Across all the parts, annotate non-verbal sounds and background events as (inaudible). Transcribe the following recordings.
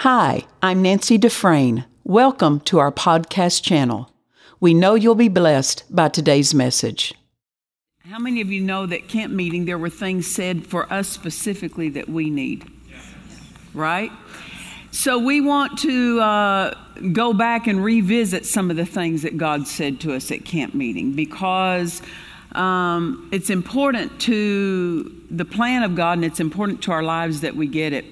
Hi, I'm Nancy Dufresne. Welcome to our podcast channel. We know you'll be blessed by today's message. How many of you know that camp meeting there were things said for us specifically that we need? Right? So we want to uh, go back and revisit some of the things that God said to us at camp meeting because um, it's important to the plan of God and it's important to our lives that we get it.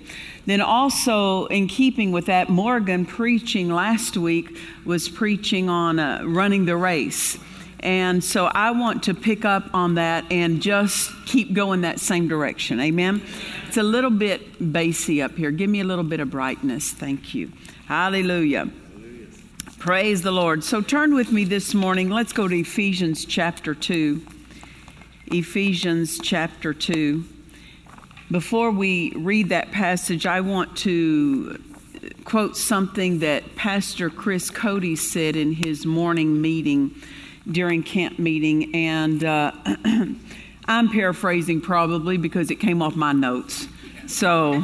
Then, also, in keeping with that, Morgan preaching last week was preaching on uh, running the race. And so I want to pick up on that and just keep going that same direction. Amen. It's a little bit bassy up here. Give me a little bit of brightness. Thank you. Hallelujah. Hallelujah. Praise the Lord. So turn with me this morning. Let's go to Ephesians chapter 2. Ephesians chapter 2. Before we read that passage, I want to quote something that Pastor Chris Cody said in his morning meeting during camp meeting. And uh, (clears throat) I'm paraphrasing probably because it came off my notes. So,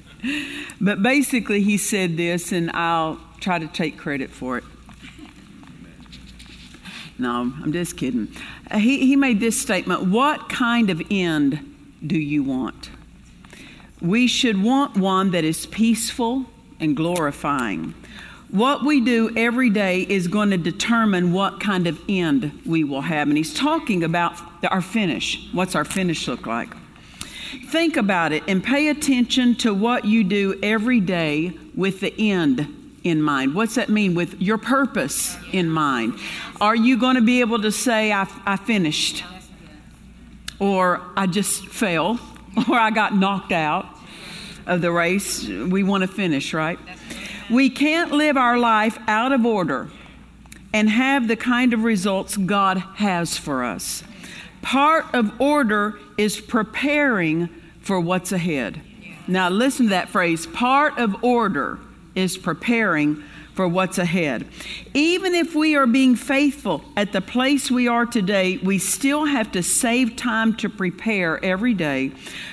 (laughs) but basically, he said this, and I'll try to take credit for it. No, I'm just kidding. He, he made this statement What kind of end do you want? We should want one that is peaceful and glorifying. What we do every day is going to determine what kind of end we will have. And he's talking about our finish. What's our finish look like? Think about it and pay attention to what you do every day with the end in mind. What's that mean? With your purpose in mind. Are you going to be able to say, I, I finished? Or I just fell, (laughs) or I got knocked out of the race. We want to finish, right? We can't live our life out of order and have the kind of results God has for us. Part of order is preparing for what's ahead. Now, listen to that phrase part of order is preparing for what's ahead. Even if we are being faithful at the place we are today, we still have to save time to prepare every day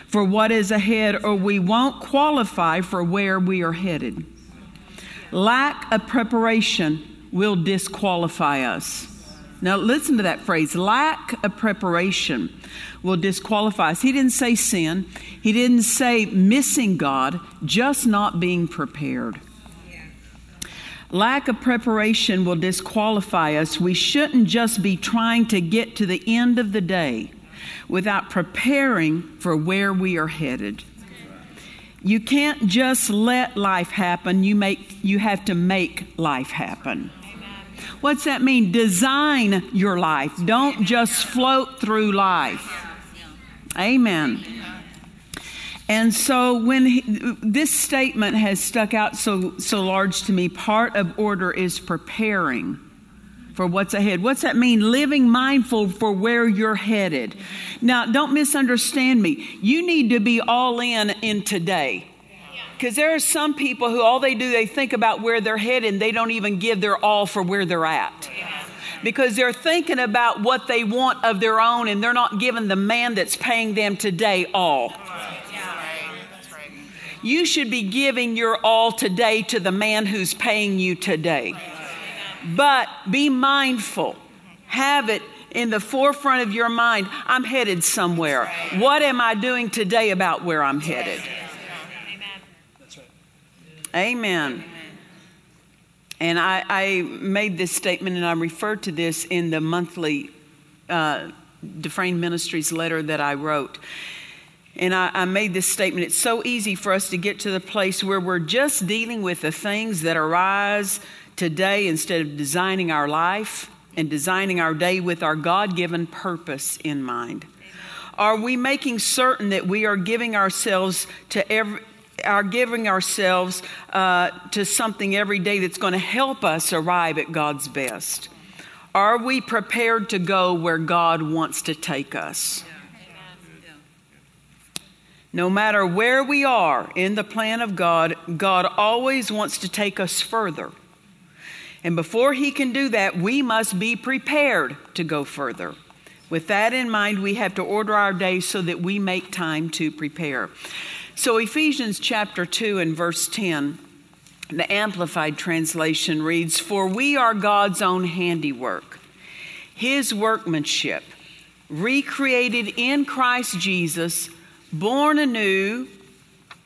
for what is ahead, or we won't qualify for where we are headed. Lack of preparation will disqualify us. Now, listen to that phrase lack of preparation will disqualify us. He didn't say sin, he didn't say missing God, just not being prepared. Lack of preparation will disqualify us. We shouldn't just be trying to get to the end of the day without preparing for where we are headed. You can't just let life happen, you, make, you have to make life happen. What's that mean? Design your life. Don't just float through life. Amen. And so when he, this statement has stuck out so so large to me, part of order is preparing for what's ahead. What's that mean? Living mindful for where you're headed. Now, don't misunderstand me. You need to be all in in today. Because there are some people who all they do, they think about where they're headed and they don't even give their all for where they're at. Because they're thinking about what they want of their own and they're not giving the man that's paying them today all. You should be giving your all today to the man who's paying you today. But be mindful, have it in the forefront of your mind. I'm headed somewhere. What am I doing today about where I'm headed? Amen. And I, I made this statement and I referred to this in the monthly uh, Dufresne Ministries letter that I wrote. And I, I, made this statement. It's so easy for us to get to the place where we're just dealing with the things that arise today instead of designing our life and designing our day with our God given purpose in mind. Are we making certain that we are giving ourselves to every, are giving ourselves uh, to something every day that's going to help us arrive at God's best? Are we prepared to go where God wants to take us? No matter where we are in the plan of God, God always wants to take us further. And before He can do that, we must be prepared to go further. With that in mind, we have to order our days so that we make time to prepare. So, Ephesians chapter 2 and verse 10, the Amplified Translation reads For we are God's own handiwork, his workmanship, recreated in Christ Jesus, born anew,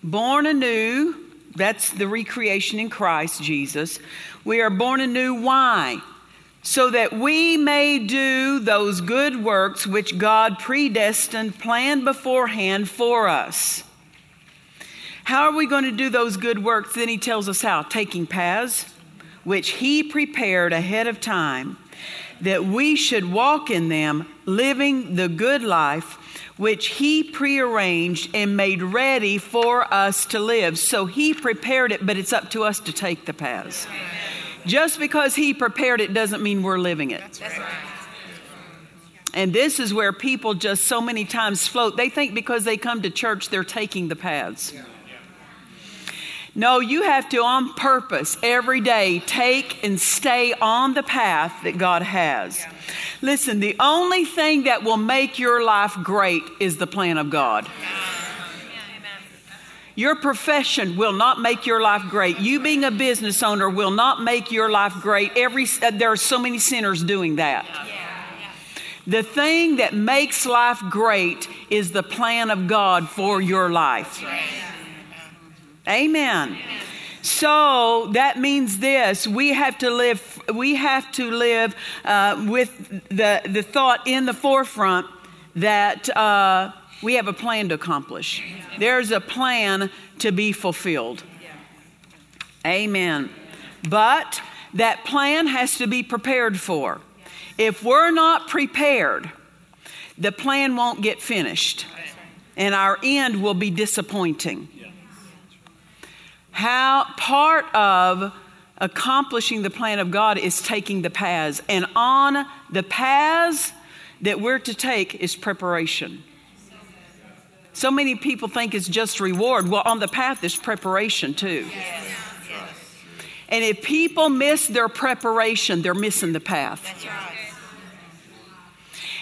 born anew. That's the recreation in Christ Jesus. We are born anew. Why? so that we may do those good works which God predestined, planned beforehand for us. How are we going to do those good works? Then he tells us how taking paths which he prepared ahead of time, that we should walk in them, living the good life which he prearranged and made ready for us to live. So he prepared it, but it's up to us to take the paths. Just because He prepared it doesn't mean we're living it. That's right. And this is where people just so many times float. They think because they come to church, they're taking the paths. No, you have to, on purpose, every day, take and stay on the path that God has. Listen, the only thing that will make your life great is the plan of God. Your profession will not make your life great. You being a business owner will not make your life great. Every uh, there are so many sinners doing that. The thing that makes life great is the plan of God for your life. Amen. So that means this: we have to live. We have to live uh, with the the thought in the forefront that. Uh, we have a plan to accomplish. There's a plan to be fulfilled. Amen. But that plan has to be prepared for. If we're not prepared, the plan won't get finished and our end will be disappointing. How part of accomplishing the plan of God is taking the paths, and on the paths that we're to take is preparation. So many people think it's just reward. Well, on the path is preparation too. And if people miss their preparation, they're missing the path.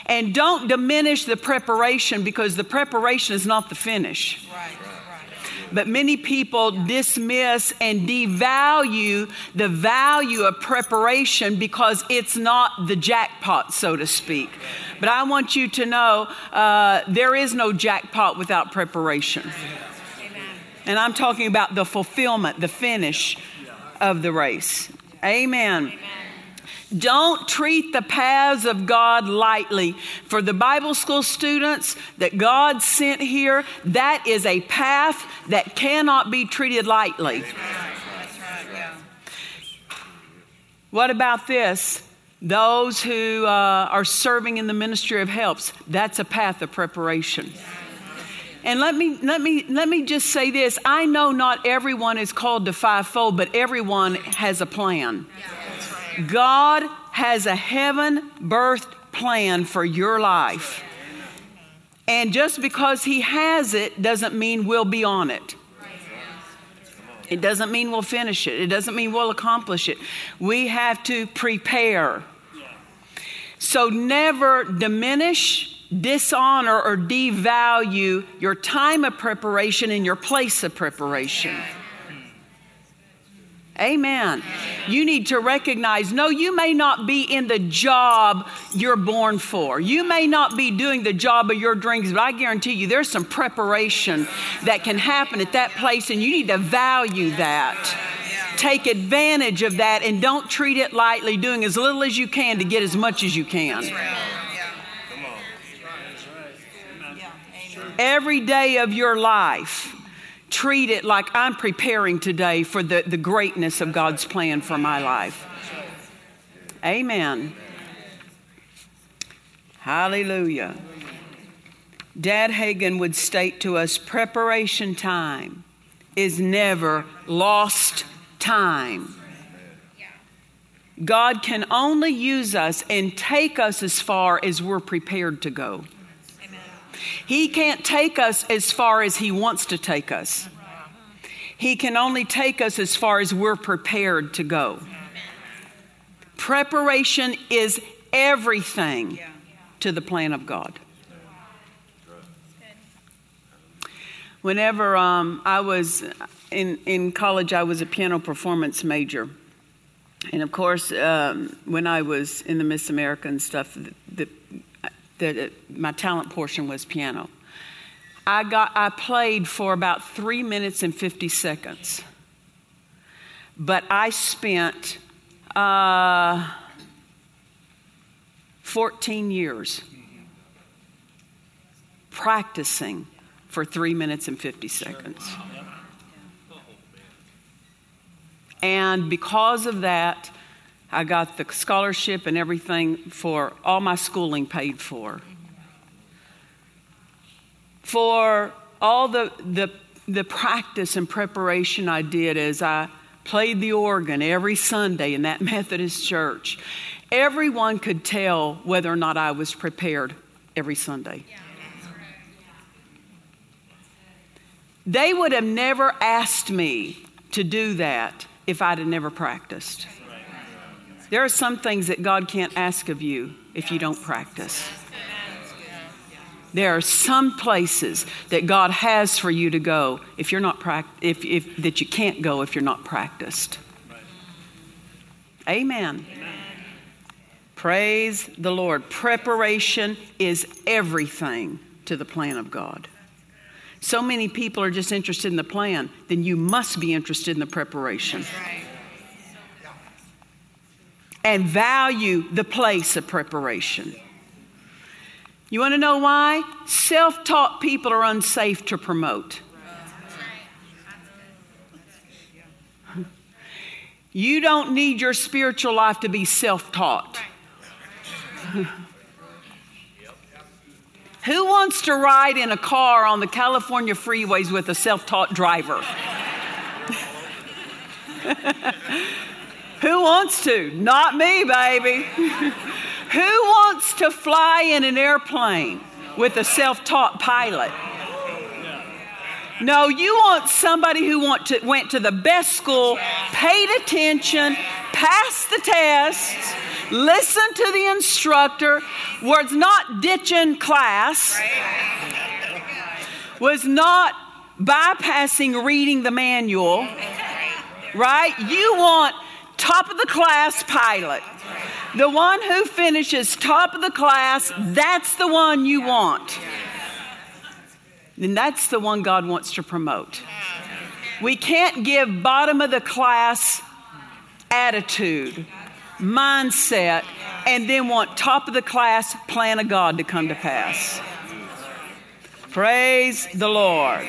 And don't diminish the preparation because the preparation is not the finish. But many people dismiss and devalue the value of preparation because it's not the jackpot, so to speak. But I want you to know uh, there is no jackpot without preparation. And I'm talking about the fulfillment, the finish of the race. Amen. Don't treat the paths of God lightly. For the Bible school students that God sent here, that is a path that cannot be treated lightly. What about this? Those who uh, are serving in the ministry of helps, that's a path of preparation. And let me, let, me, let me just say this I know not everyone is called to fivefold, but everyone has a plan. God has a heaven birthed plan for your life. And just because He has it doesn't mean we'll be on it. It doesn't mean we'll finish it. It doesn't mean we'll accomplish it. We have to prepare. So never diminish, dishonor, or devalue your time of preparation and your place of preparation. Amen. You need to recognize no, you may not be in the job you're born for. You may not be doing the job of your dreams, but I guarantee you there's some preparation that can happen at that place, and you need to value that. Take advantage of that and don't treat it lightly, doing as little as you can to get as much as you can. Every day of your life treat it like I'm preparing today for the, the greatness of God's plan for my life. Amen. Hallelujah. Dad Hagin would state to us preparation time is never lost time. God can only use us and take us as far as we're prepared to go. He can't take us as far as He wants to take us. He can only take us as far as we're prepared to go. Preparation is everything to the plan of God. Whenever um, I was in, in college, I was a piano performance major. And of course, um, when I was in the Miss America and stuff, the, the, the, my talent portion was piano. I, got, I played for about three minutes and 50 seconds. But I spent uh, 14 years practicing for three minutes and 50 seconds. And because of that, I got the scholarship and everything for all my schooling paid for. For all the, the, the practice and preparation I did as I played the organ every Sunday in that (laughs) Methodist church, everyone could tell whether or not I was prepared every Sunday. They would have never asked me to do that if I'd have never practiced. There are some things that God can't ask of you if you don't practice. There are some places that God has for you to go if you're not pract- if, if that you can't go if you're not practiced. Amen. Amen. Praise the Lord. Preparation is everything to the plan of God. So many people are just interested in the plan, then you must be interested in the preparation. And value the place of preparation. You want to know why? Self taught people are unsafe to promote. You don't need your spiritual life to be self taught. (laughs) Who wants to ride in a car on the California freeways with a self taught driver? (laughs) Who wants to? Not me, baby. (laughs) Who wants to fly in an airplane with a self taught pilot? No, you want somebody who want to, went to the best school, paid attention, passed the tests, listened to the instructor, was not ditching class, was not bypassing reading the manual, right? You want top of the class pilot. The one who finishes top of the class, that's the one you want. And that's the one God wants to promote. We can't give bottom of the class attitude, mindset, and then want top of the class plan of God to come to pass. Praise the Lord.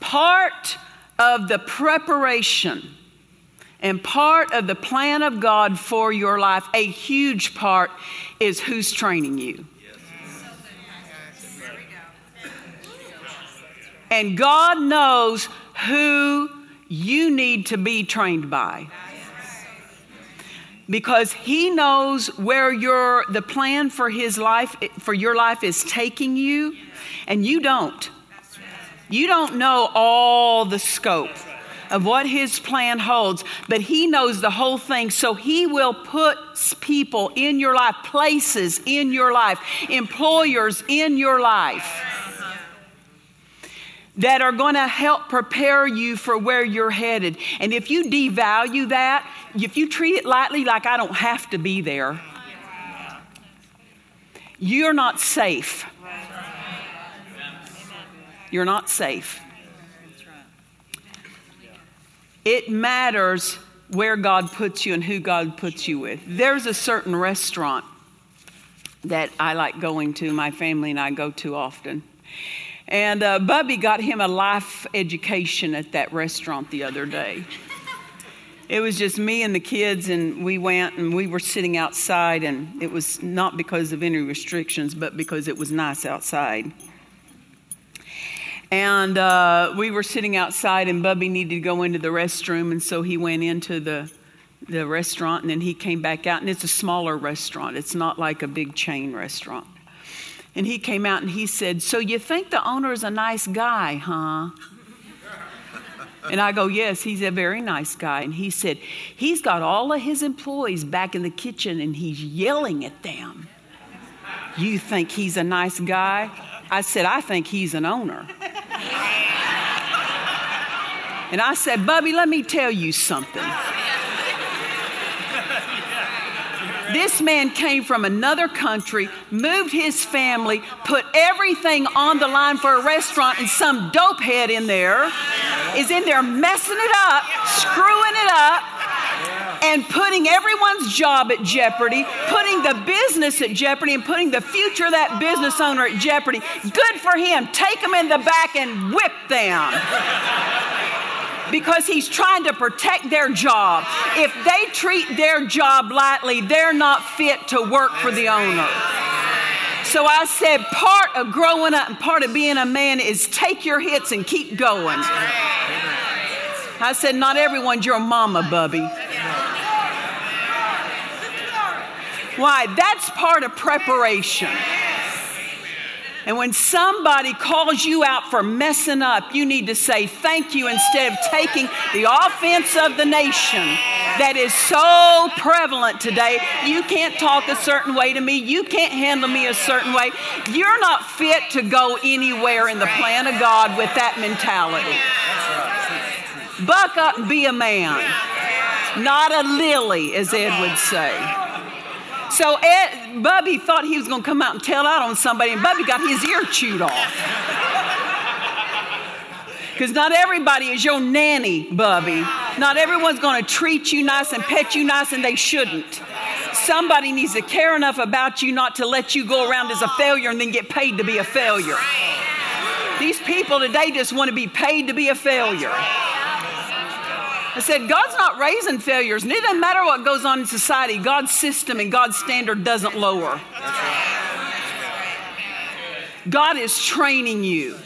Part of the preparation and part of the plan of God for your life, a huge part, is who's training you. And God knows who you need to be trained by. Because he knows where your the plan for his life for your life is taking you and you don't. You don't know all the scope of what his plan holds, but he knows the whole thing. So he will put people in your life, places in your life, employers in your life that are going to help prepare you for where you're headed. And if you devalue that, if you treat it lightly, like I don't have to be there, you're not safe. You're not safe. It matters where God puts you and who God puts you with. There's a certain restaurant that I like going to, my family and I go to often. And uh, Bubby got him a life education at that restaurant the other day. It was just me and the kids, and we went and we were sitting outside, and it was not because of any restrictions, but because it was nice outside. And uh, we were sitting outside, and Bubby needed to go into the restroom, and so he went into the the restaurant, and then he came back out, and it's a smaller restaurant. It's not like a big chain restaurant. And he came out and he said, So you think the owner is a nice guy, huh? And I go, Yes, he's a very nice guy. And he said, He's got all of his employees back in the kitchen and he's yelling at them. You think he's a nice guy? I said, I think he's an owner. And I said, Bubby, let me tell you something. This man came from another country, moved his family, put everything on the line for a restaurant, and some dopehead in there is in there messing it up, screwing it up, and putting everyone's job at jeopardy, putting the business at jeopardy, and putting the future of that business owner at jeopardy. Good for him. Take them in the back and whip them because he's trying to protect their job. If they treat their job lightly, they're not fit to work for the owner. So I said, part of growing up and part of being a man is take your hits and keep going. I said, not everyone's your mama, Bubby. Why? That's part of preparation. And when somebody calls you out for messing up, you need to say thank you instead of taking the offense of the nation that is so prevalent today. You can't talk a certain way to me. You can't handle me a certain way. You're not fit to go anywhere in the plan of God with that mentality. Buck up and be a man, not a lily, as Ed would say. So Ed, Bubby thought he was going to come out and tell out on somebody, and Bubby got his ear chewed off. Because not everybody is your nanny, Bubby. Not everyone's going to treat you nice and pet you nice, and they shouldn't. Somebody needs to care enough about you not to let you go around as a failure and then get paid to be a failure. These people today just want to be paid to be a failure. I said, God's not raising failures. And it doesn't matter what goes on in society, God's system and God's standard doesn't lower. God is training you.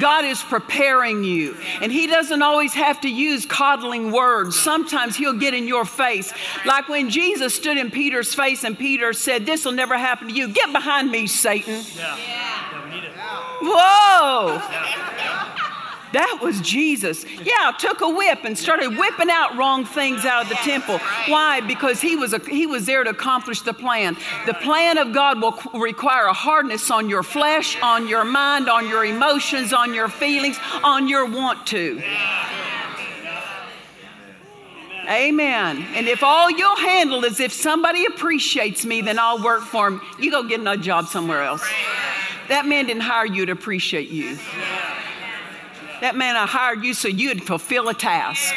God is preparing you. And He doesn't always have to use coddling words. Sometimes He'll get in your face. Like when Jesus stood in Peter's face and Peter said, This will never happen to you. Get behind me, Satan. Yeah. Whoa. That was Jesus. Yeah, took a whip and started whipping out wrong things out of the temple. Why? Because he was, a, he was there to accomplish the plan. The plan of God will require a hardness on your flesh, on your mind, on your emotions, on your feelings, on your want to. Amen. And if all you'll handle is if somebody appreciates me, then I'll work for him. You go get another job somewhere else. That man didn't hire you to appreciate you. That man I hired you so you'd fulfill a task.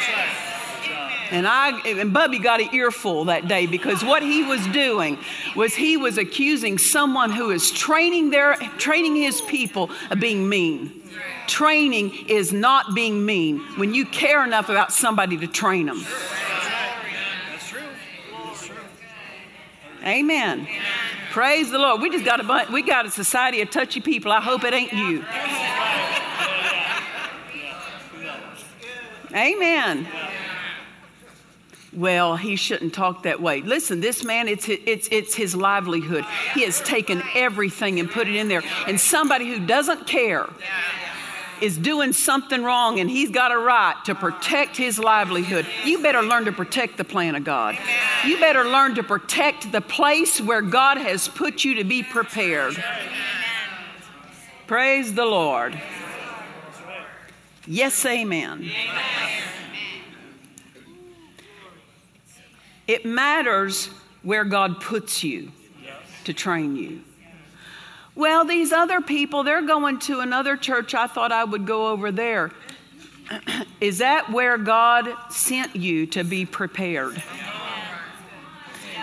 And I and Bubby got an earful that day because what he was doing was he was accusing someone who is training their training his people of being mean. Training is not being mean when you care enough about somebody to train them. Amen. Praise the Lord. We just got a bunch, we got a society of touchy people. I hope it ain't you. Amen. Well, he shouldn't talk that way. Listen, this man, it's, it's, it's his livelihood. He has taken everything and put it in there. And somebody who doesn't care is doing something wrong and he's got a right to protect his livelihood. You better learn to protect the plan of God. You better learn to protect the place where God has put you to be prepared. Praise the Lord. Yes, amen. amen. It matters where God puts you to train you. Well, these other people, they're going to another church. I thought I would go over there. (clears throat) Is that where God sent you to be prepared?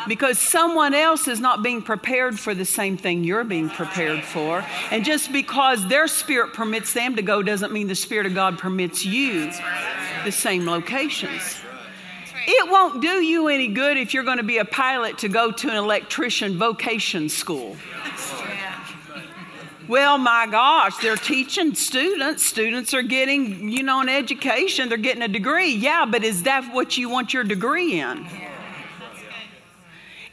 Because someone else is not being prepared for the same thing you're being prepared for. And just because their spirit permits them to go doesn't mean the Spirit of God permits you the same locations. It won't do you any good if you're going to be a pilot to go to an electrician vocation school. Well, my gosh, they're teaching students. Students are getting, you know, an education. They're getting a degree. Yeah, but is that what you want your degree in?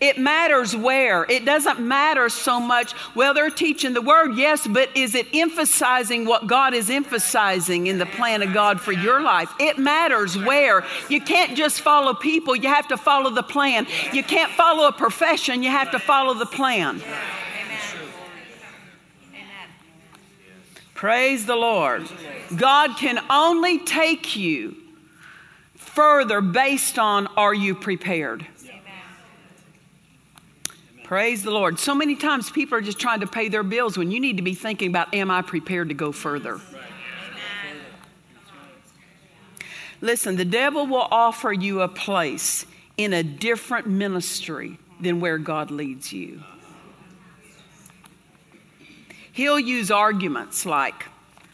It matters where. It doesn't matter so much, well, they're teaching the word, yes, but is it emphasizing what God is emphasizing in the plan of God for your life? It matters where. You can't just follow people, you have to follow the plan. You can't follow a profession, you have to follow the plan. Praise the Lord. God can only take you further based on are you prepared? Praise the Lord. So many times people are just trying to pay their bills when you need to be thinking about, am I prepared to go further? Listen, the devil will offer you a place in a different ministry than where God leads you. He'll use arguments like,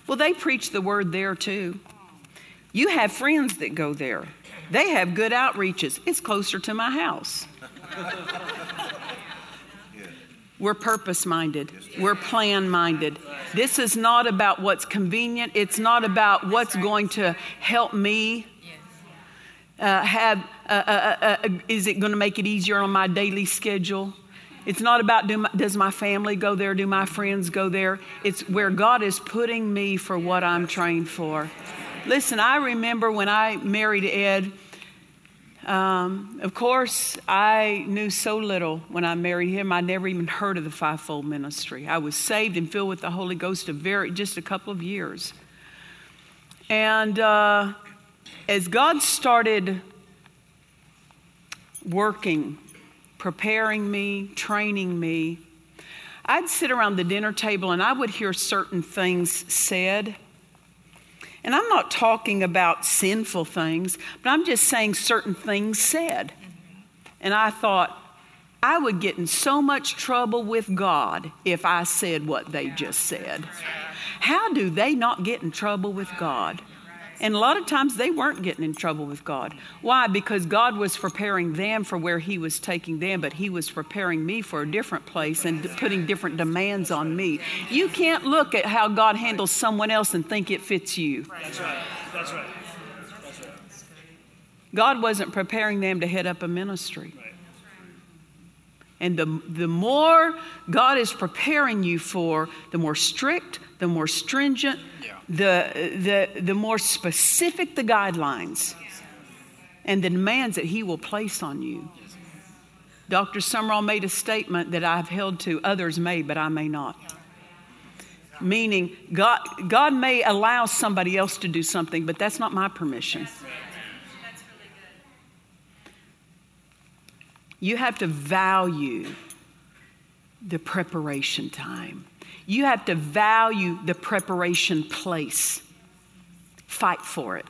well, they preach the word there too. You have friends that go there. They have good outreaches. It's closer to my house. We're purpose minded. We're plan minded. This is not about what's convenient. It's not about what's going to help me uh, have. Uh, uh, uh, uh is it going to make it easier on my daily schedule? It's not about do my, does my family go there, do my friends go there. It's where God is putting me for what I'm trained for. Listen, I remember when I married Ed. Um, of course, I knew so little when I married him. I never even heard of the fivefold ministry. I was saved and filled with the Holy Ghost a very just a couple of years. And uh, as God started working, preparing me, training me, I'd sit around the dinner table and I would hear certain things said and I'm not talking about sinful things, but I'm just saying certain things said. And I thought, I would get in so much trouble with God if I said what they just said. How do they not get in trouble with God? And a lot of times they weren't getting in trouble with God. Why? Because God was preparing them for where He was taking them, but He was preparing me for a different place and putting different demands on me. You can't look at how God handles someone else and think it fits you. That's right. That's right. That's right. God wasn't preparing them to head up a ministry. And the, the more God is preparing you for, the more strict, the more stringent, the, the, the more specific the guidelines and the demands that He will place on you. Dr. Sumrall made a statement that I've held to, others may, but I may not. Meaning, God, God may allow somebody else to do something, but that's not my permission. You have to value the preparation time. You have to value the preparation place. Fight for it.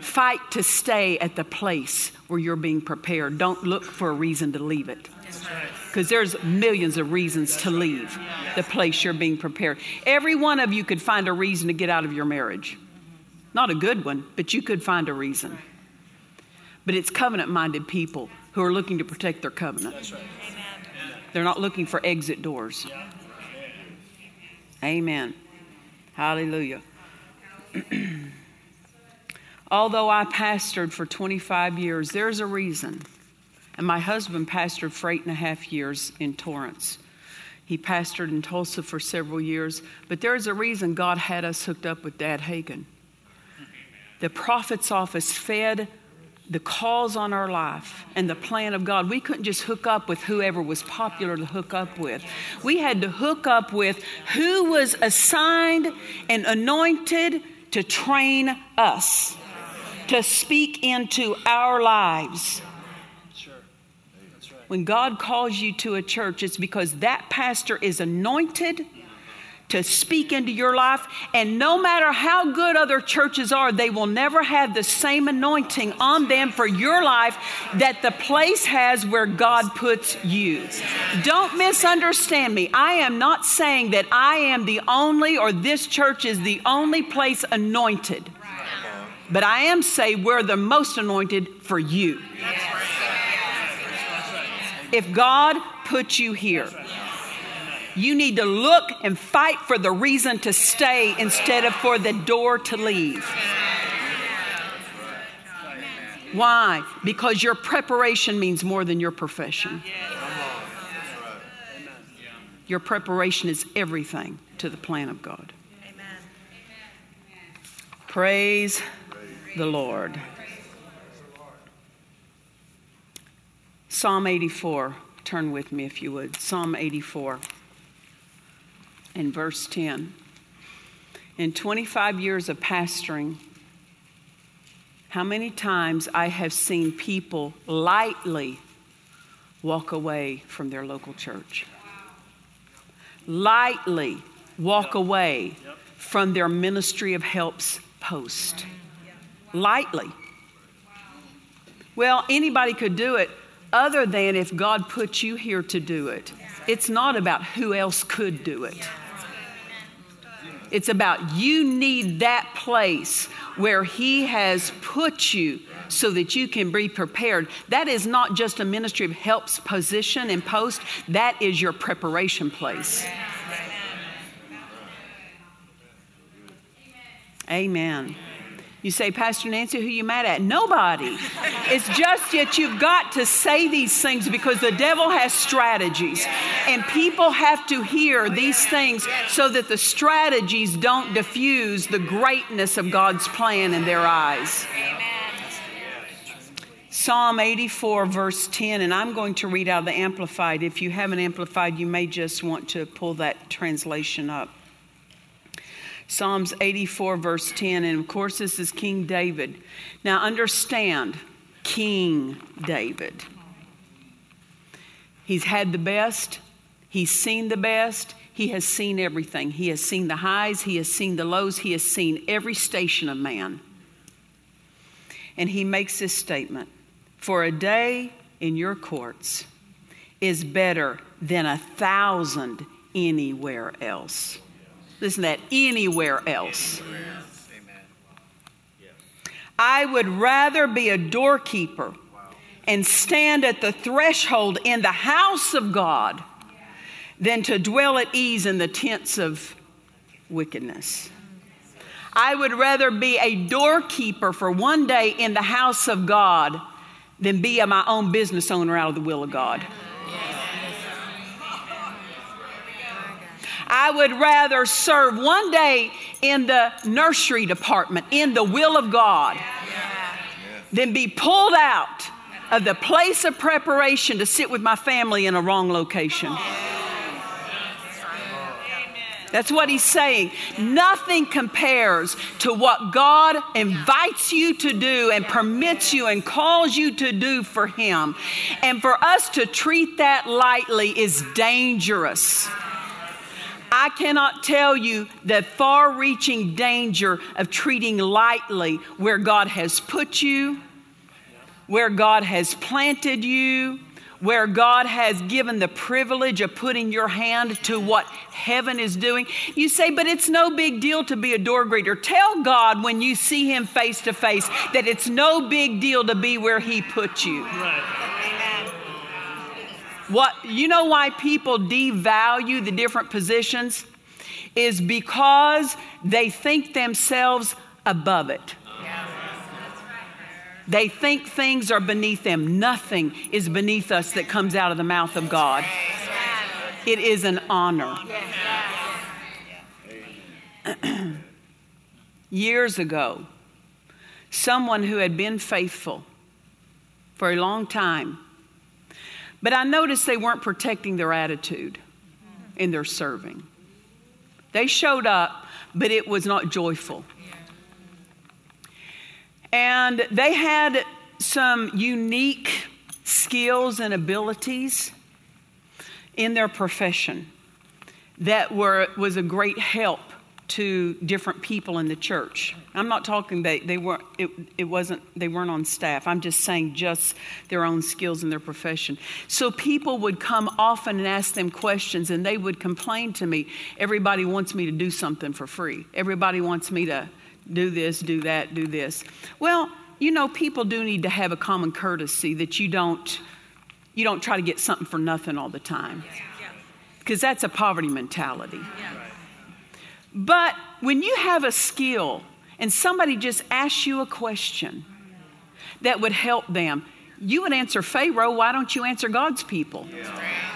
Fight to stay at the place where you're being prepared. Don't look for a reason to leave it. Because there's millions of reasons to leave the place you're being prepared. Every one of you could find a reason to get out of your marriage. Not a good one, but you could find a reason. But it's covenant minded people who are looking to protect their covenant. They're not looking for exit doors. Amen. Hallelujah. (clears throat) Although I pastored for 25 years, there's a reason. And my husband pastored for eight and a half years in Torrance. He pastored in Tulsa for several years, but there's a reason God had us hooked up with Dad Hagin. The prophet's office fed the calls on our life and the plan of God. We couldn't just hook up with whoever was popular to hook up with. We had to hook up with who was assigned and anointed to train us, to speak into our lives. When God calls you to a church, it's because that pastor is anointed to speak into your life. And no matter how good other churches are, they will never have the same anointing on them for your life that the place has where God puts you. Don't misunderstand me. I am not saying that I am the only or this church is the only place anointed. But I am saying we're the most anointed for you. If God put you here, you need to look and fight for the reason to stay instead of for the door to leave. Why? Because your preparation means more than your profession. Your preparation is everything to the plan of God. Praise the Lord. Psalm 84. Turn with me if you would. Psalm 84 in verse 10. In 25 years of pastoring, how many times I have seen people lightly walk away from their local church. Lightly walk away from their ministry of helps post. Lightly. Well, anybody could do it other than if God put you here to do it. It's not about who else could do it. It's about you need that place where He has put you so that you can be prepared. That is not just a ministry of helps position and post, that is your preparation place. Amen. You say, Pastor Nancy, who you mad at? Nobody. it's just that you've got to say these things because the devil has strategies. And people have to hear these things so that the strategies don't diffuse the greatness of God's plan in their eyes. Psalm 84, verse 10, and I'm going to read out of the Amplified. If you haven't Amplified, you may just want to pull that translation up. Psalms 84, verse 10. And of course, this is King David. Now, understand King David. He's had the best, he's seen the best, he has seen everything. He has seen the highs, he has seen the lows, he has seen every station of man. And he makes this statement For a day in your courts is better than a thousand anywhere else. Listen to that, anywhere else. I would rather be a doorkeeper and stand at the threshold in the house of God than to dwell at ease in the tents of wickedness. I would rather be a doorkeeper for one day in the house of God than be my own business owner out of the will of God. I would rather serve one day in the nursery department in the will of God than be pulled out of the place of preparation to sit with my family in a wrong location. That's what he's saying. Nothing compares to what God invites you to do and permits you and calls you to do for him. And for us to treat that lightly is dangerous. I cannot tell you the far reaching danger of treating lightly where God has put you, where God has planted you, where God has given the privilege of putting your hand to what heaven is doing. You say, but it's no big deal to be a door greeter. Tell God when you see Him face to face that it's no big deal to be where He put you. Right. What you know why people devalue the different positions is because they think themselves above it. They think things are beneath them. Nothing is beneath us that comes out of the mouth of God. It is an honor. (clears throat) Years ago, someone who had been faithful for a long time but I noticed they weren't protecting their attitude in their serving. They showed up, but it was not joyful. And they had some unique skills and abilities in their profession that were, was a great help to different people in the church. I'm not talking they, they weren't it, it wasn't they weren't on staff. I'm just saying just their own skills and their profession. So people would come often and ask them questions and they would complain to me, everybody wants me to do something for free. Everybody wants me to do this, do that, do this. Well, you know, people do need to have a common courtesy that you don't you don't try to get something for nothing all the time. Because that's a poverty mentality. Yeah. But when you have a skill and somebody just asks you a question that would help them, you would answer Pharaoh, why don't you answer God's people?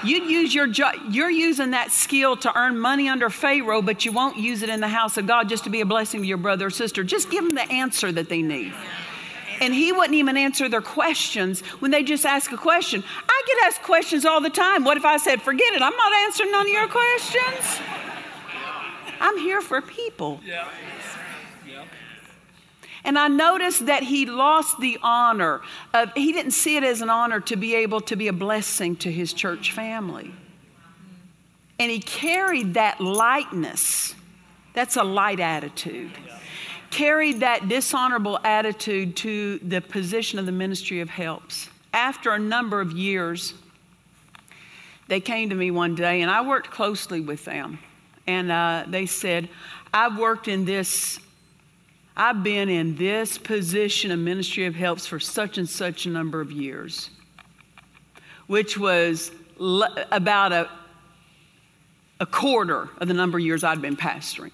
You'd use your jo- you're using that skill to earn money under Pharaoh, but you won't use it in the house of God just to be a blessing to your brother or sister. Just give them the answer that they need. And he wouldn't even answer their questions when they just ask a question. I get asked questions all the time. What if I said, forget it, I'm not answering none of your questions? I'm here for people. Yeah. And I noticed that he lost the honor of, he didn't see it as an honor to be able to be a blessing to his church family. And he carried that lightness. That's a light attitude. Carried that dishonorable attitude to the position of the ministry of helps. After a number of years, they came to me one day, and I worked closely with them. And uh, they said, I've worked in this I've been in this position of ministry of helps for such and such a number of years, which was le- about a, a quarter of the number of years I'd been pastoring.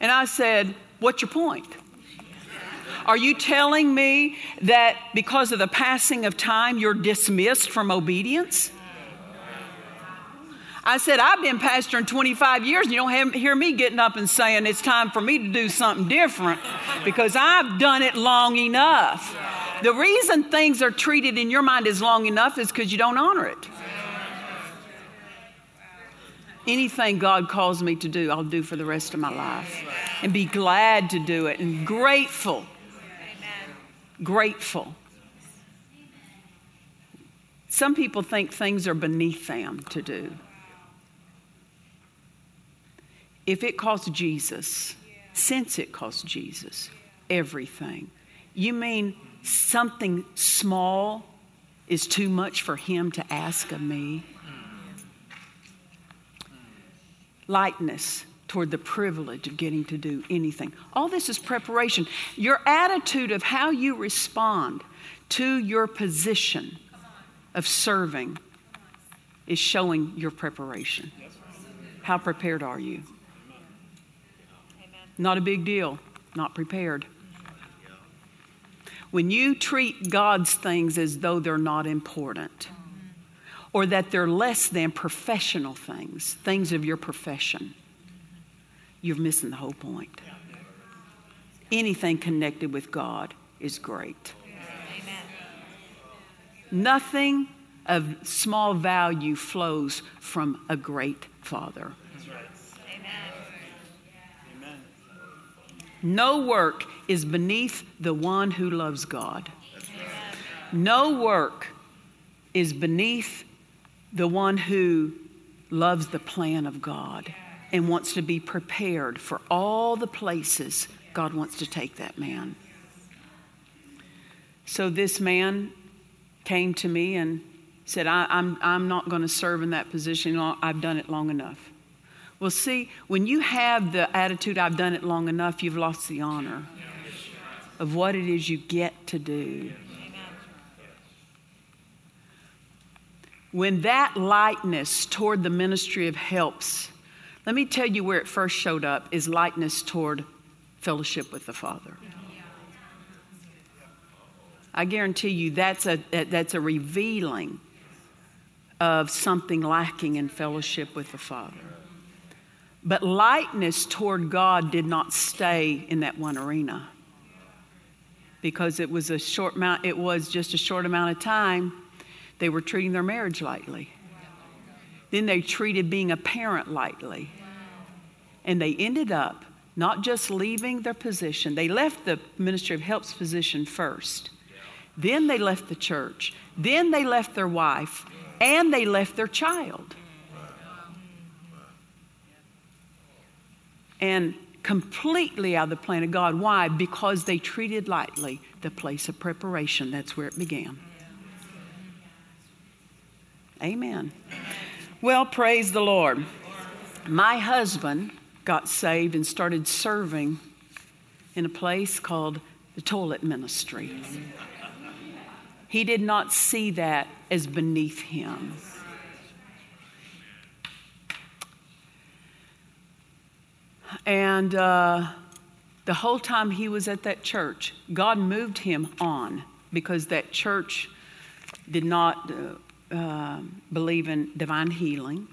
And I said, What's your point? Are you telling me that because of the passing of time, you're dismissed from obedience? I said, I've been pastoring 25 years, and you don't hear me getting up and saying it's time for me to do something different because I've done it long enough. The reason things are treated in your mind as long enough is because you don't honor it. Anything God calls me to do, I'll do for the rest of my life and be glad to do it and grateful. Grateful. Some people think things are beneath them to do if it costs Jesus, since it costs Jesus, everything, you mean something small is too much for him to ask of me? Lightness toward the privilege of getting to do anything. All this is preparation. Your attitude of how you respond to your position of serving is showing your preparation. How prepared are you? Not a big deal, not prepared. When you treat God's things as though they're not important or that they're less than professional things, things of your profession, you're missing the whole point. Anything connected with God is great. Amen. Nothing of small value flows from a great Father. No work is beneath the one who loves God. No work is beneath the one who loves the plan of God and wants to be prepared for all the places God wants to take that man. So this man came to me and said, I, am I'm, I'm not going to serve in that position. I've done it long enough. Well, see, when you have the attitude, I've done it long enough, you've lost the honor of what it is you get to do. When that lightness toward the ministry of helps, let me tell you where it first showed up is lightness toward fellowship with the Father. I guarantee you that's a, that's a revealing of something lacking in fellowship with the Father. But lightness toward God did not stay in that one arena because it was a short amount, it was just a short amount of time. They were treating their marriage lightly. Then they treated being a parent lightly. And they ended up not just leaving their position, they left the ministry of helps position first. Then they left the church. Then they left their wife. And they left their child. And completely out of the plan of God. Why? Because they treated lightly the place of preparation. That's where it began. Amen. Well, praise the Lord. My husband got saved and started serving in a place called the toilet ministry. He did not see that as beneath him. And uh, the whole time he was at that church, God moved him on because that church did not uh, uh, believe in divine healing.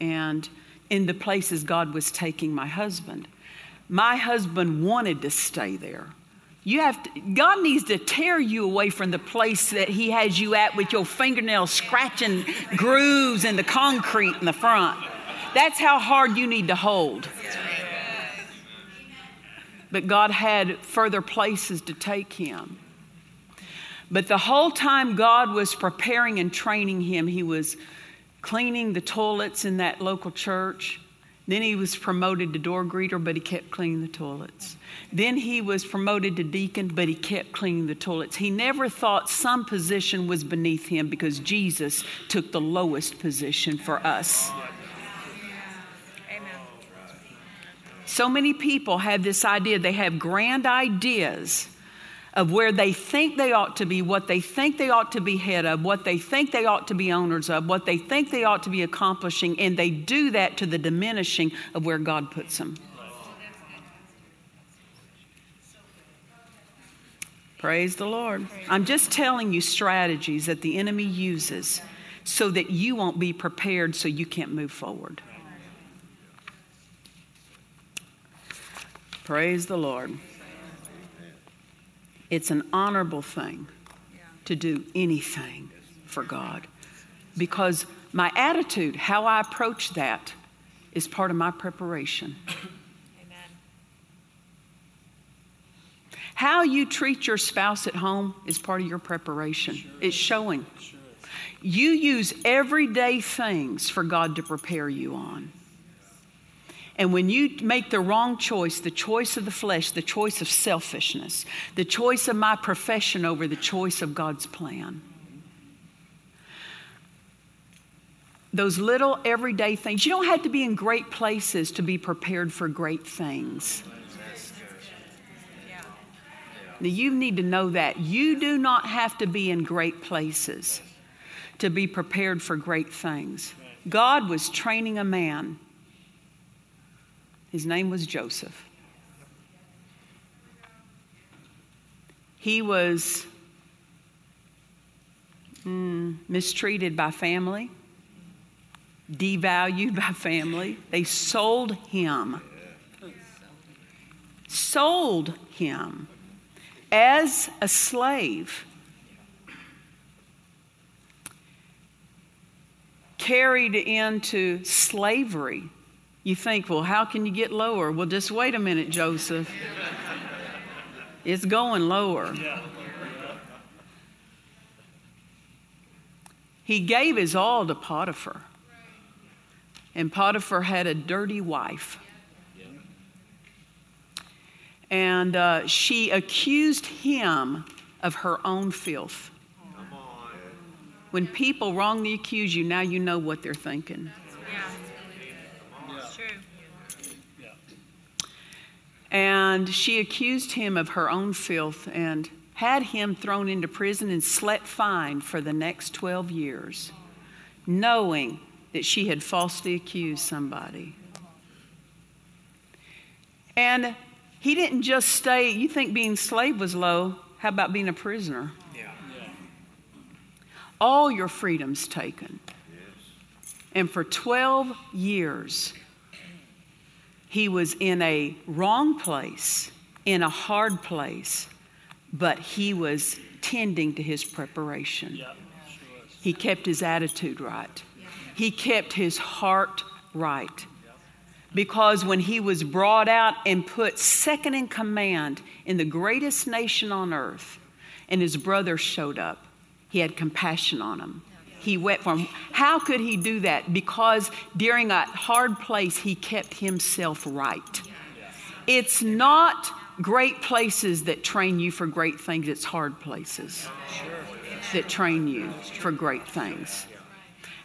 And in the places God was taking my husband, my husband wanted to stay there. You have to, God needs to tear you away from the place that He has you at with your fingernails scratching grooves in the concrete in the front. That's how hard you need to hold. But God had further places to take him. But the whole time God was preparing and training him, he was cleaning the toilets in that local church. Then he was promoted to door greeter, but he kept cleaning the toilets. Then he was promoted to deacon, but he kept cleaning the toilets. He never thought some position was beneath him because Jesus took the lowest position for us. So many people have this idea, they have grand ideas of where they think they ought to be, what they think they ought to be head of, what they think they ought to be owners of, what they think they ought to be accomplishing, and they do that to the diminishing of where God puts them. Praise the Lord. I'm just telling you strategies that the enemy uses so that you won't be prepared so you can't move forward. Praise the Lord. It's an honorable thing to do anything for God because my attitude, how I approach that, is part of my preparation. Amen. How you treat your spouse at home is part of your preparation. Sure. It's showing. Sure. You use everyday things for God to prepare you on. And when you make the wrong choice, the choice of the flesh, the choice of selfishness, the choice of my profession over the choice of God's plan, those little everyday things, you don't have to be in great places to be prepared for great things. Now, you need to know that. You do not have to be in great places to be prepared for great things. God was training a man his name was Joseph. He was mm, mistreated by family, devalued by family. They sold him. Sold him as a slave. Carried into slavery you think, well, how can you get lower? Well, just wait a minute, Joseph. It's going lower. He gave his all to Potiphar. And Potiphar had a dirty wife. And uh, she accused him of her own filth. When people wrongly accuse you, now you know what they're thinking. And she accused him of her own filth and had him thrown into prison and slept fine for the next 12 years, knowing that she had falsely accused somebody. And he didn't just stay, you think being slave was low, how about being a prisoner? Yeah. All your freedom's taken. Yes. And for 12 years, he was in a wrong place, in a hard place, but he was tending to his preparation. Yeah, sure he kept his attitude right, he kept his heart right. Because when he was brought out and put second in command in the greatest nation on earth, and his brother showed up, he had compassion on them he wept for him. How could he do that? Because during a hard place, he kept himself right. It's not great places that train you for great things, it's hard places that train you for great things.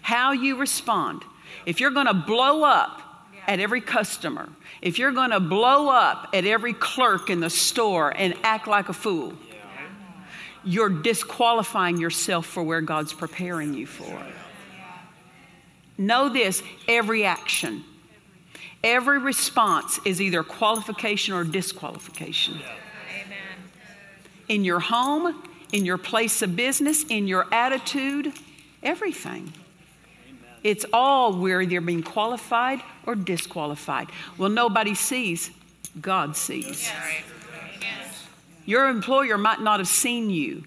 How you respond. If you're going to blow up at every customer, if you're going to blow up at every clerk in the store and act like a fool, you're disqualifying yourself for where God's preparing you for. Know this every action, every response is either qualification or disqualification. In your home, in your place of business, in your attitude, everything. It's all where they're being qualified or disqualified. Well, nobody sees, God sees. Your employer might not have seen you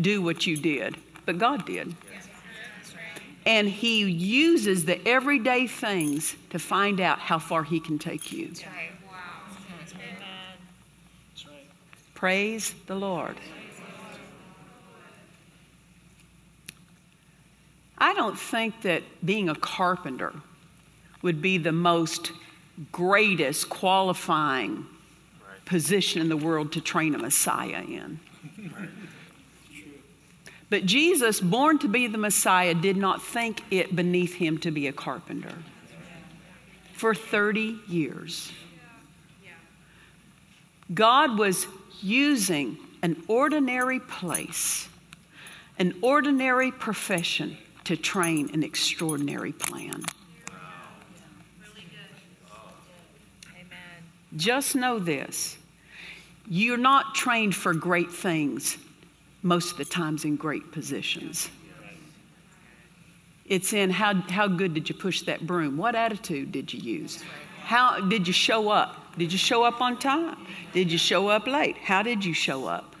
do what you did, but God did. And He uses the everyday things to find out how far He can take you. Praise the Lord. I don't think that being a carpenter would be the most greatest qualifying position in the world to train a Messiah in. But Jesus, born to be the Messiah, did not think it beneath him to be a carpenter for 30 years. God was using an ordinary place, an ordinary profession to train an extraordinary plan. Just know this you're not trained for great things most of the times in great positions. It's in how, how good did you push that broom? What attitude did you use? How did you show up? Did you show up on time? Did you show up late? How did you show up?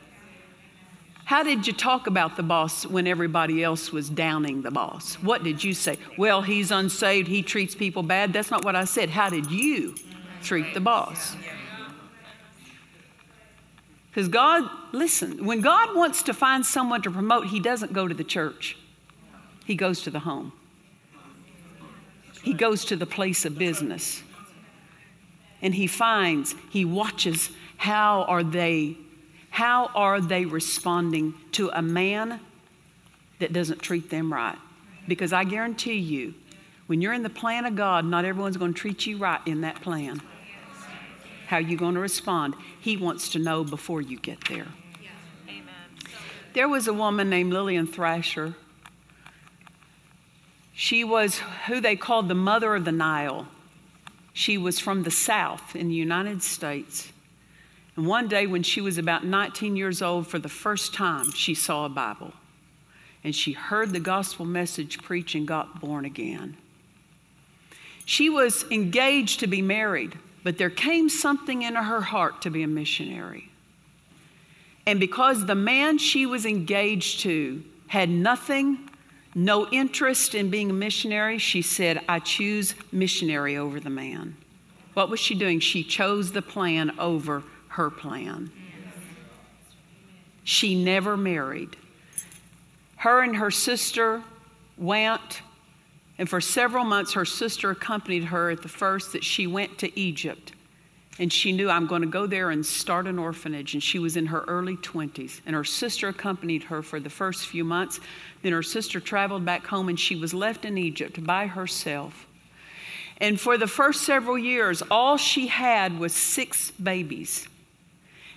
How did you talk about the boss when everybody else was downing the boss? What did you say? Well, he's unsaved, he treats people bad. That's not what I said. How did you treat the boss? Because God, listen, when God wants to find someone to promote, He doesn't go to the church, He goes to the home. He goes to the place of business. And He finds, He watches how are they how are they responding to a man that doesn't treat them right? Because I guarantee you, when you're in the plan of God, not everyone's going to treat you right in that plan. How are you going to respond? He wants to know before you get there. There was a woman named Lillian Thrasher. She was who they called the mother of the Nile. She was from the South in the United States. And one day, when she was about 19 years old, for the first time, she saw a Bible. And she heard the gospel message preached and got born again. She was engaged to be married, but there came something into her heart to be a missionary. And because the man she was engaged to had nothing, no interest in being a missionary, she said, I choose missionary over the man. What was she doing? She chose the plan over her plan. She never married. Her and her sister went, and for several months, her sister accompanied her at the first that she went to Egypt. And she knew, I'm going to go there and start an orphanage. And she was in her early 20s. And her sister accompanied her for the first few months. Then her sister traveled back home, and she was left in Egypt by herself. And for the first several years, all she had was six babies.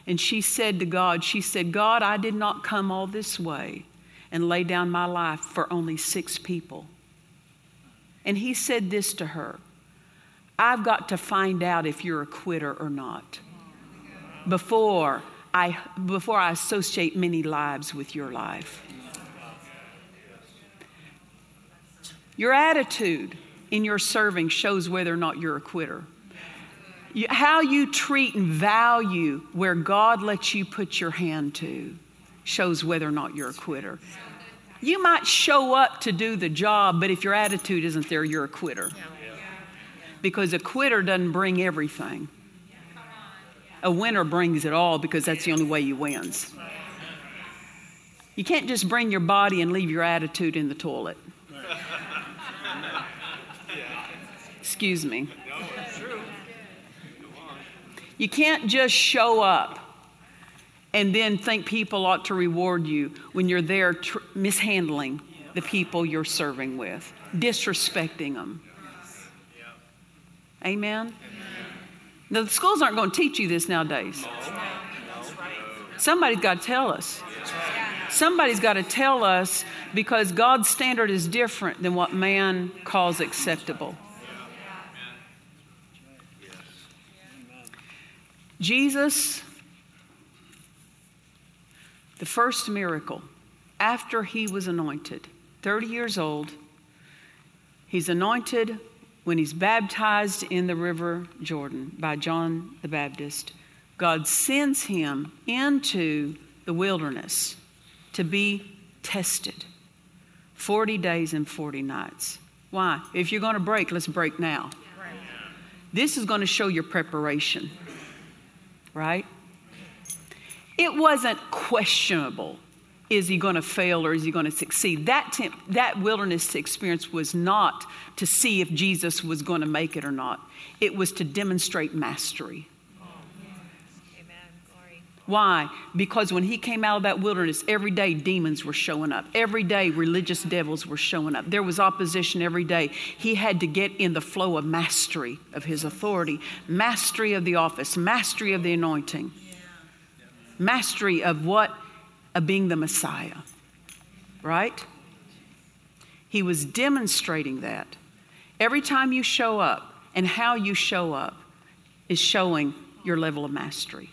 And she said to God, She said, God, I did not come all this way and lay down my life for only six people. And he said this to her I've got to find out if you're a quitter or not before I, before I associate many lives with your life. Your attitude in your serving shows whether or not you're a quitter how you treat and value where God lets you put your hand to shows whether or not you're a quitter. You might show up to do the job, but if your attitude isn't there, you're a quitter. Because a quitter doesn't bring everything. A winner brings it all because that's the only way you wins. You can't just bring your body and leave your attitude in the toilet. Excuse me. You can't just show up and then think people ought to reward you when you're there tr- mishandling the people you're serving with, disrespecting them. Amen? Now, the schools aren't going to teach you this nowadays. Somebody's got to tell us. Somebody's got to tell us because God's standard is different than what man calls acceptable. Jesus, the first miracle after he was anointed, 30 years old, he's anointed when he's baptized in the river Jordan by John the Baptist. God sends him into the wilderness to be tested 40 days and 40 nights. Why? If you're going to break, let's break now. This is going to show your preparation right? It wasn't questionable. Is he going to fail or is he going to succeed? That, temp, that wilderness experience was not to see if Jesus was going to make it or not. It was to demonstrate mastery. Why? Because when he came out of that wilderness, every day demons were showing up. Every day religious devils were showing up. There was opposition every day. He had to get in the flow of mastery of his authority, mastery of the office, mastery of the anointing, mastery of what? Of being the Messiah. Right? He was demonstrating that. Every time you show up and how you show up is showing your level of mastery.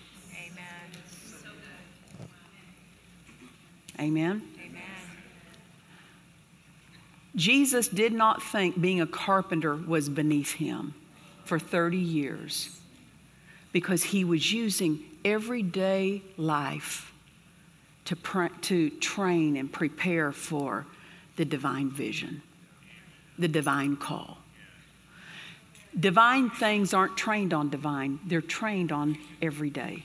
Amen? Amen? Jesus did not think being a carpenter was beneath him for 30 years because he was using everyday life to, pr- to train and prepare for the divine vision, the divine call. Divine things aren't trained on divine, they're trained on every day.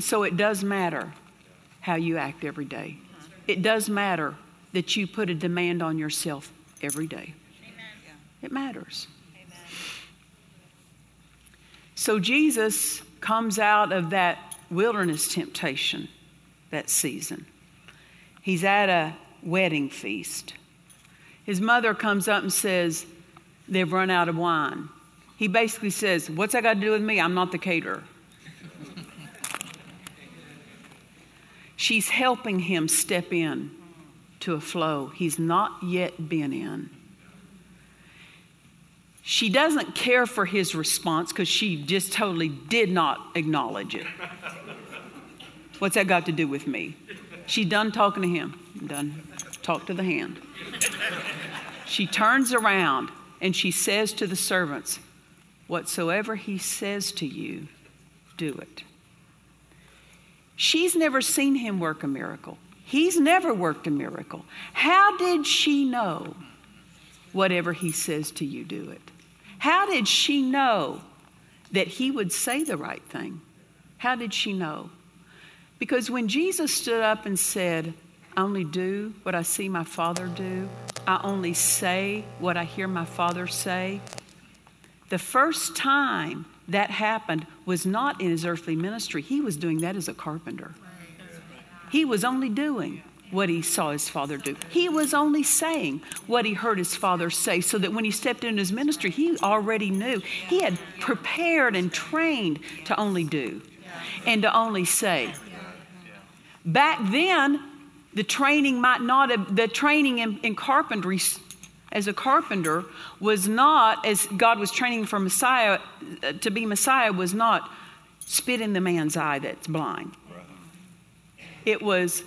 so it does matter how you act every day. It does matter that you put a demand on yourself every day. Amen. It matters. So Jesus comes out of that wilderness temptation that season. He's at a wedding feast. His mother comes up and says, They've run out of wine. He basically says, What's that got to do with me? I'm not the caterer. She's helping him step in to a flow he's not yet been in. She doesn't care for his response because she just totally did not acknowledge it. What's that got to do with me? She's done talking to him. Done. Talk to the hand. She turns around and she says to the servants, Whatsoever he says to you, do it. She's never seen him work a miracle. He's never worked a miracle. How did she know whatever he says to you, do it? How did she know that he would say the right thing? How did she know? Because when Jesus stood up and said, I only do what I see my Father do, I only say what I hear my Father say, the first time that happened was not in his earthly ministry. He was doing that as a carpenter. He was only doing what he saw his father do. He was only saying what he heard his father say, so that when he stepped into his ministry, he already knew. He had prepared and trained to only do and to only say. Back then, the training might not have, the training in, in carpentry as a carpenter was not, as God was training for Messiah, uh, to be Messiah, was not spit in the man's eye that's blind. It was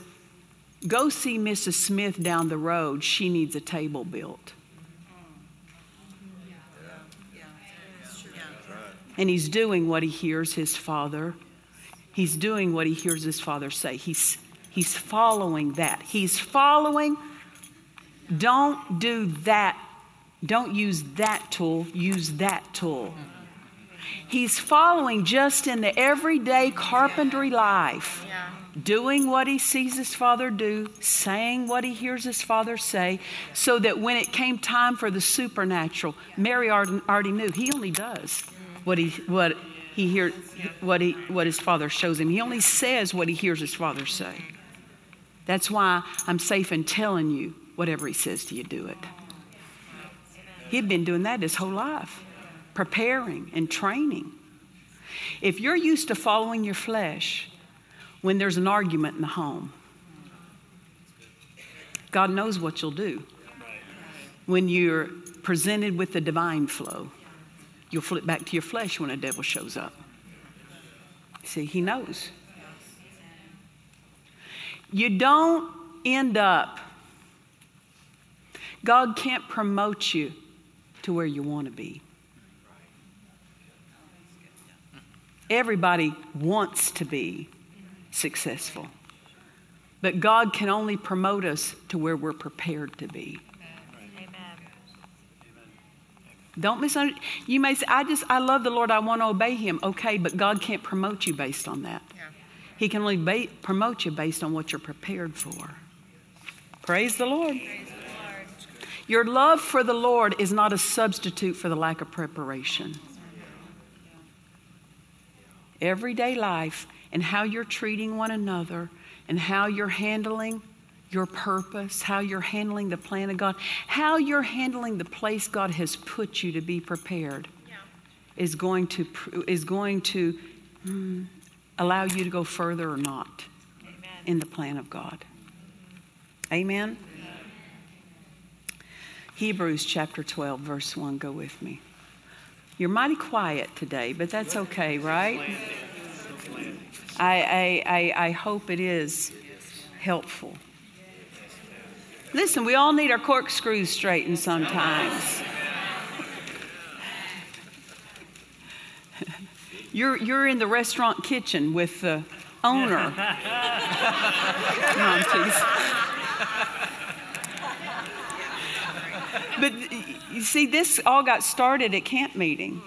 go see Mrs. Smith down the road. She needs a table built. And he's doing what he hears his father. He's doing what he hears his father say. He's, he's following that. He's following don't do that. Don't use that tool, use that tool. He's following just in the everyday carpentry life, doing what he sees his father do, saying what he hears his father say, so that when it came time for the supernatural, Mary already knew he only does what he what he hears what he what his father shows him. He only says what he hears his father say. That's why I'm safe in telling you whatever he says to you, do it. He'd been doing that his whole life, preparing and training. If you're used to following your flesh when there's an argument in the home, God knows what you'll do. When you're presented with the divine flow, you'll flip back to your flesh when a devil shows up. See, he knows. You don't end up God can't promote you to where you want to be. Everybody wants to be successful, but God can only promote us to where we're prepared to be. Don't misunderstand. You may say, I just, I love the Lord, I want to obey him. Okay, but God can't promote you based on that. Yeah. He can only ba- promote you based on what you're prepared for. Praise the Lord. Praise the Lord. Your love for the Lord is not a substitute for the lack of preparation. Everyday life and how you're treating one another and how you're handling your purpose, how you're handling the plan of God, how you're handling the place God has put you to be prepared yeah. is going to is going to mm, allow you to go further or not Amen. in the plan of God. Amen. Amen. Hebrews chapter 12 verse 1 go with me. You're mighty quiet today, but that's okay, right? I, I, I, I hope it is helpful. Listen, we all need our corkscrews straightened sometimes. You're, you're in the restaurant kitchen with the owner. Please. But you see, this all got started at camp meeting.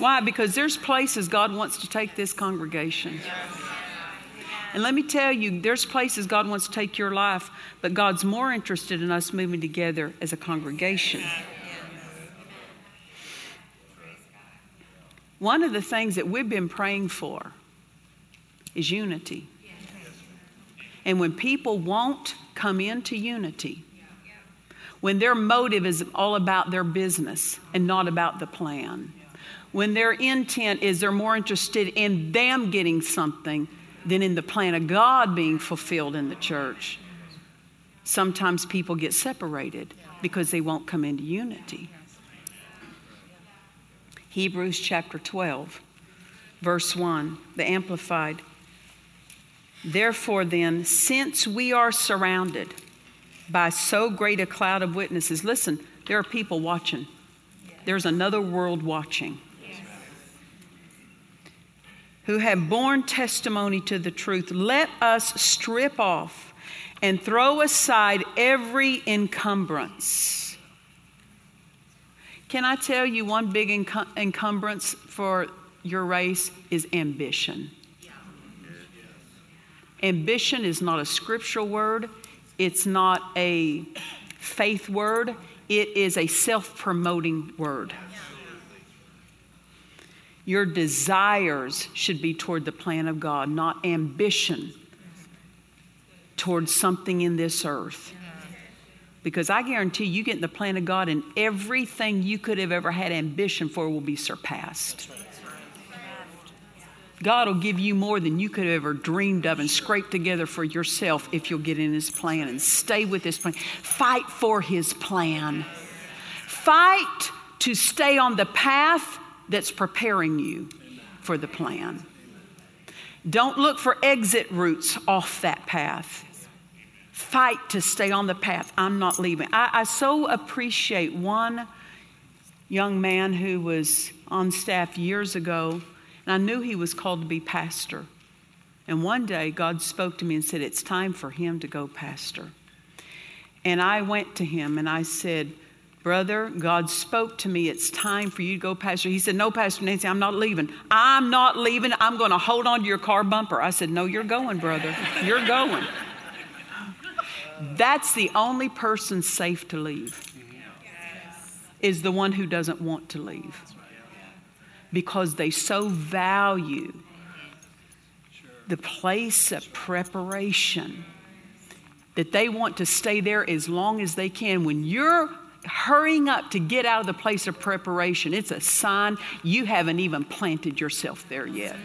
Why? Because there's places God wants to take this congregation. And let me tell you, there's places God wants to take your life, but God's more interested in us moving together as a congregation. One of the things that we've been praying for is unity. And when people won't come into unity, when their motive is all about their business and not about the plan, when their intent is they're more interested in them getting something than in the plan of God being fulfilled in the church, sometimes people get separated because they won't come into unity. Hebrews chapter 12, verse 1, the Amplified. Therefore, then, since we are surrounded by so great a cloud of witnesses, listen, there are people watching. There's another world watching who have borne testimony to the truth, let us strip off and throw aside every encumbrance. Can I tell you one big encumbrance for your race is ambition? Ambition is not a scriptural word, it's not a faith word, it is a self promoting word. Your desires should be toward the plan of God, not ambition towards something in this earth. Because I guarantee you get in the plan of God and everything you could have ever had ambition for will be surpassed. God will give you more than you could have ever dreamed of and scrape together for yourself if you'll get in His plan and stay with His plan. Fight for His plan. Fight to stay on the path that's preparing you for the plan. Don't look for exit routes off that path. Fight to stay on the path. I'm not leaving. I, I so appreciate one young man who was on staff years ago, and I knew he was called to be pastor. And one day, God spoke to me and said, It's time for him to go pastor. And I went to him and I said, Brother, God spoke to me. It's time for you to go, Pastor. He said, No, Pastor Nancy, I'm not leaving. I'm not leaving. I'm going to hold on to your car bumper. I said, No, you're going, brother. You're going. That's the only person safe to leave, is the one who doesn't want to leave. Because they so value the place of preparation that they want to stay there as long as they can. When you're hurrying up to get out of the place of preparation, it's a sign you haven't even planted yourself there yet.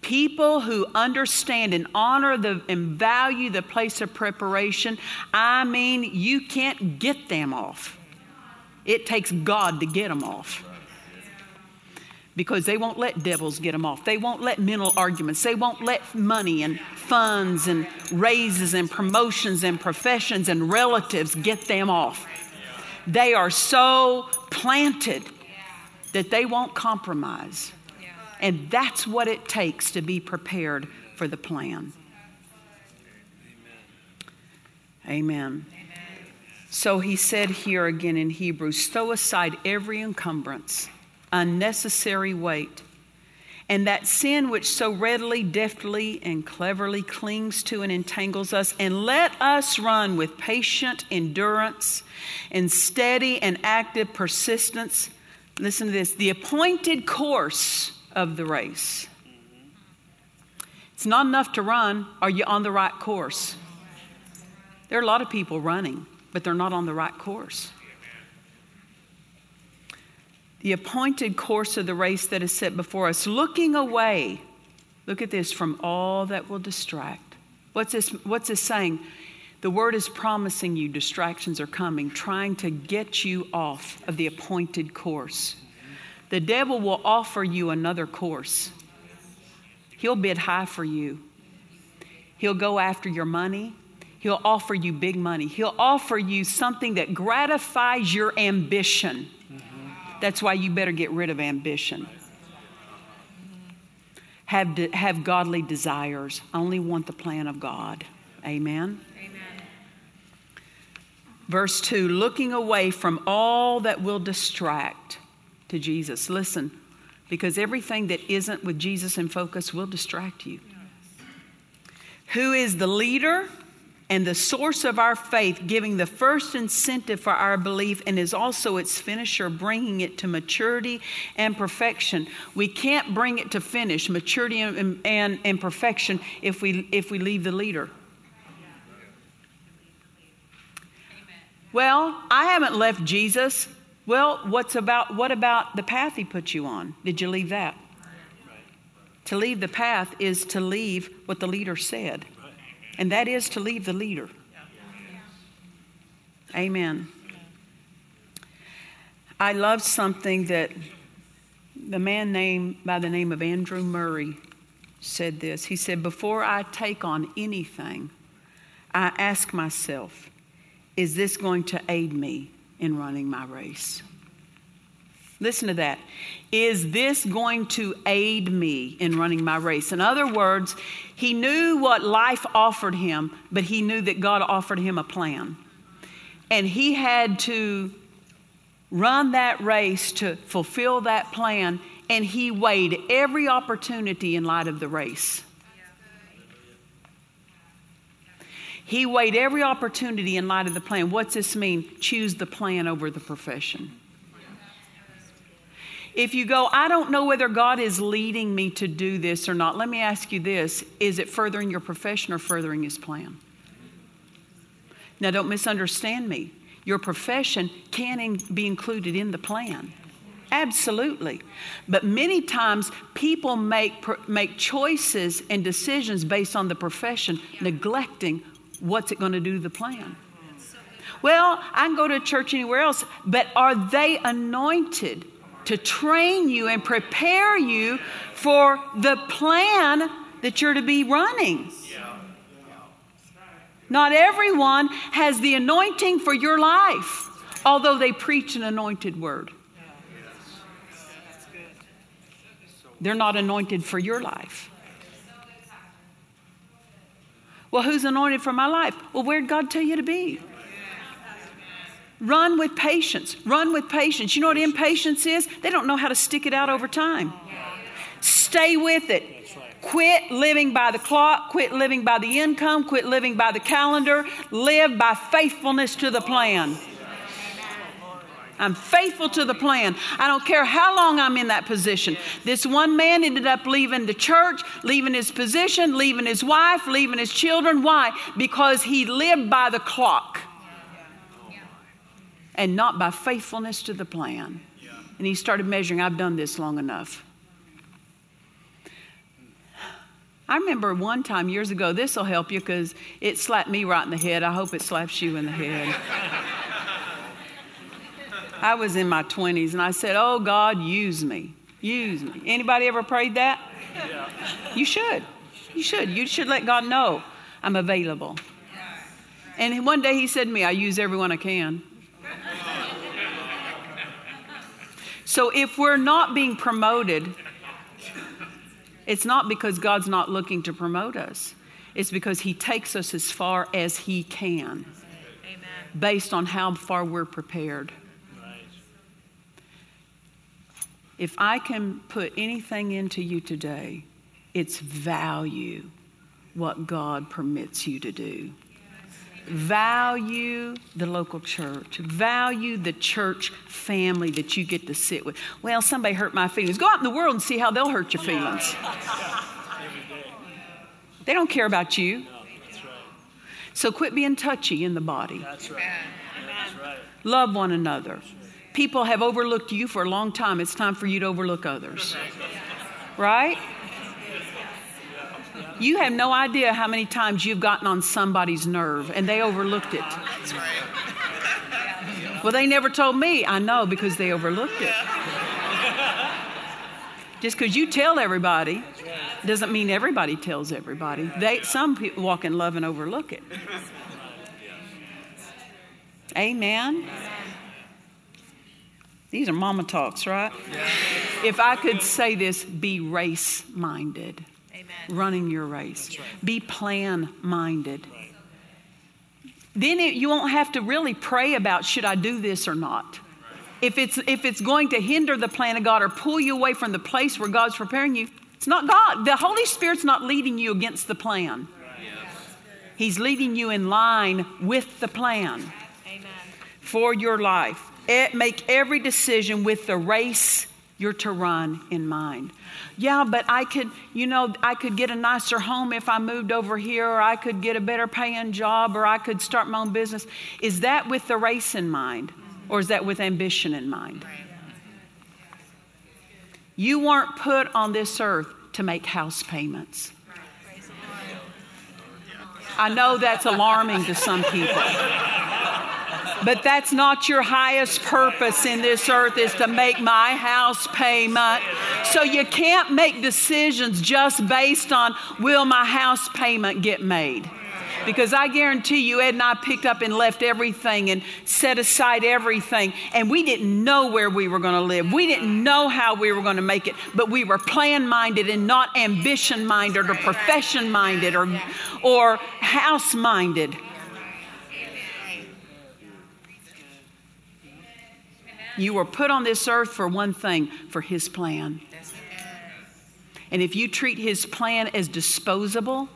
People who understand and honor the, and value the place of preparation, I mean, you can't get them off. It takes God to get them off because they won't let devils get them off. They won't let mental arguments. They won't let money and funds and raises and promotions and professions and relatives get them off. They are so planted that they won't compromise. And that's what it takes to be prepared for the plan. Amen. So he said here again in Hebrews throw aside every encumbrance, unnecessary weight, and that sin which so readily, deftly, and cleverly clings to and entangles us, and let us run with patient endurance and steady and active persistence. Listen to this the appointed course of the race. It's not enough to run. Are you on the right course? There are a lot of people running but they're not on the right course. The appointed course of the race that is set before us, looking away, look at this, from all that will distract. What's this, what's this saying? The word is promising you distractions are coming, trying to get you off of the appointed course. The devil will offer you another course. He'll bid high for you. He'll go after your money. He'll offer you big money. He'll offer you something that gratifies your ambition. That's why you better get rid of ambition. Have, de- have godly desires. Only want the plan of God. Amen. Amen. Verse 2 looking away from all that will distract to Jesus. Listen, because everything that isn't with Jesus in focus will distract you. Who is the leader? And the source of our faith, giving the first incentive for our belief, and is also its finisher, bringing it to maturity and perfection. We can't bring it to finish, maturity and, and, and perfection, if we, if we leave the leader. Well, I haven't left Jesus. Well, what's about, what about the path he put you on? Did you leave that? To leave the path is to leave what the leader said and that is to leave the leader. Amen. I love something that the man named by the name of Andrew Murray said this. He said, Before I take on anything, I ask myself, is this going to aid me in running my race? Listen to that. Is this going to aid me in running my race? In other words, he knew what life offered him, but he knew that God offered him a plan. And he had to run that race to fulfill that plan, and he weighed every opportunity in light of the race. He weighed every opportunity in light of the plan. What's this mean? Choose the plan over the profession. If you go, I don't know whether God is leading me to do this or not, let me ask you this is it furthering your profession or furthering His plan? Now, don't misunderstand me. Your profession can be included in the plan. Absolutely. But many times people make, make choices and decisions based on the profession, neglecting what's it going to do to the plan. Well, I can go to church anywhere else, but are they anointed to train you and prepare you for the plan that you're to be running. Not everyone has the anointing for your life, although they preach an anointed word. They're not anointed for your life. Well, who's anointed for my life? Well, where'd God tell you to be? Run with patience. Run with patience. You know what impatience is? They don't know how to stick it out over time. Stay with it. Quit living by the clock, quit living by the income, quit living by the calendar. Live by faithfulness to the plan. I'm faithful to the plan. I don't care how long I'm in that position. This one man ended up leaving the church, leaving his position, leaving his wife, leaving his children. Why? Because he lived by the clock and not by faithfulness to the plan. Yeah. And he started measuring, I've done this long enough. I remember one time years ago, this will help you because it slapped me right in the head. I hope it slaps you in the head. I was in my 20s and I said, Oh God, use me. Use me. Anybody ever prayed that? Yeah. You should. You should. You should let God know I'm available. And one day he said to me, I use everyone I can. So if we're not being promoted, it's not because God's not looking to promote us. It's because He takes us as far as He can. Amen. based on how far we're prepared. If I can put anything into you today, it's value what God permits you to do. Value the local church. Value the church family that you get to sit with. Well, somebody hurt my feelings. Go out in the world and see how they'll hurt your oh, feelings. (laughs) They don't care about you. So quit being touchy in the body. That's right. That's right. Love one another. People have overlooked you for a long time. It's time for you to overlook others. Right? You have no idea how many times you've gotten on somebody's nerve and they overlooked it. That's right. (laughs) Well, they never told me. I know because they overlooked it. (laughs) Just because you tell everybody doesn't mean everybody tells everybody. They, some people walk in love and overlook it. Amen. These are mama talks, right? If I could say this, be race minded, running your race, be plan minded. Then it, you won't have to really pray about should I do this or not. If it's, if it's going to hinder the plan of God or pull you away from the place where God's preparing you, it's not God. The Holy Spirit's not leading you against the plan. He's leading you in line with the plan for your life. Make every decision with the race you're to run in mind. Yeah, but I could, you know, I could get a nicer home if I moved over here, or I could get a better paying job, or I could start my own business. Is that with the race in mind, or is that with ambition in mind? You weren't put on this earth to make house payments. I know that's alarming to some people. But that's not your highest purpose in this earth is to make my house payment. So you can't make decisions just based on will my house payment get made? Because I guarantee you, Ed and I picked up and left everything and set aside everything. And we didn't know where we were going to live. We didn't know how we were going to make it. But we were plan minded and not ambition minded or profession minded or, or house minded. You were put on this earth for one thing for His plan. And if you treat His plan as disposable,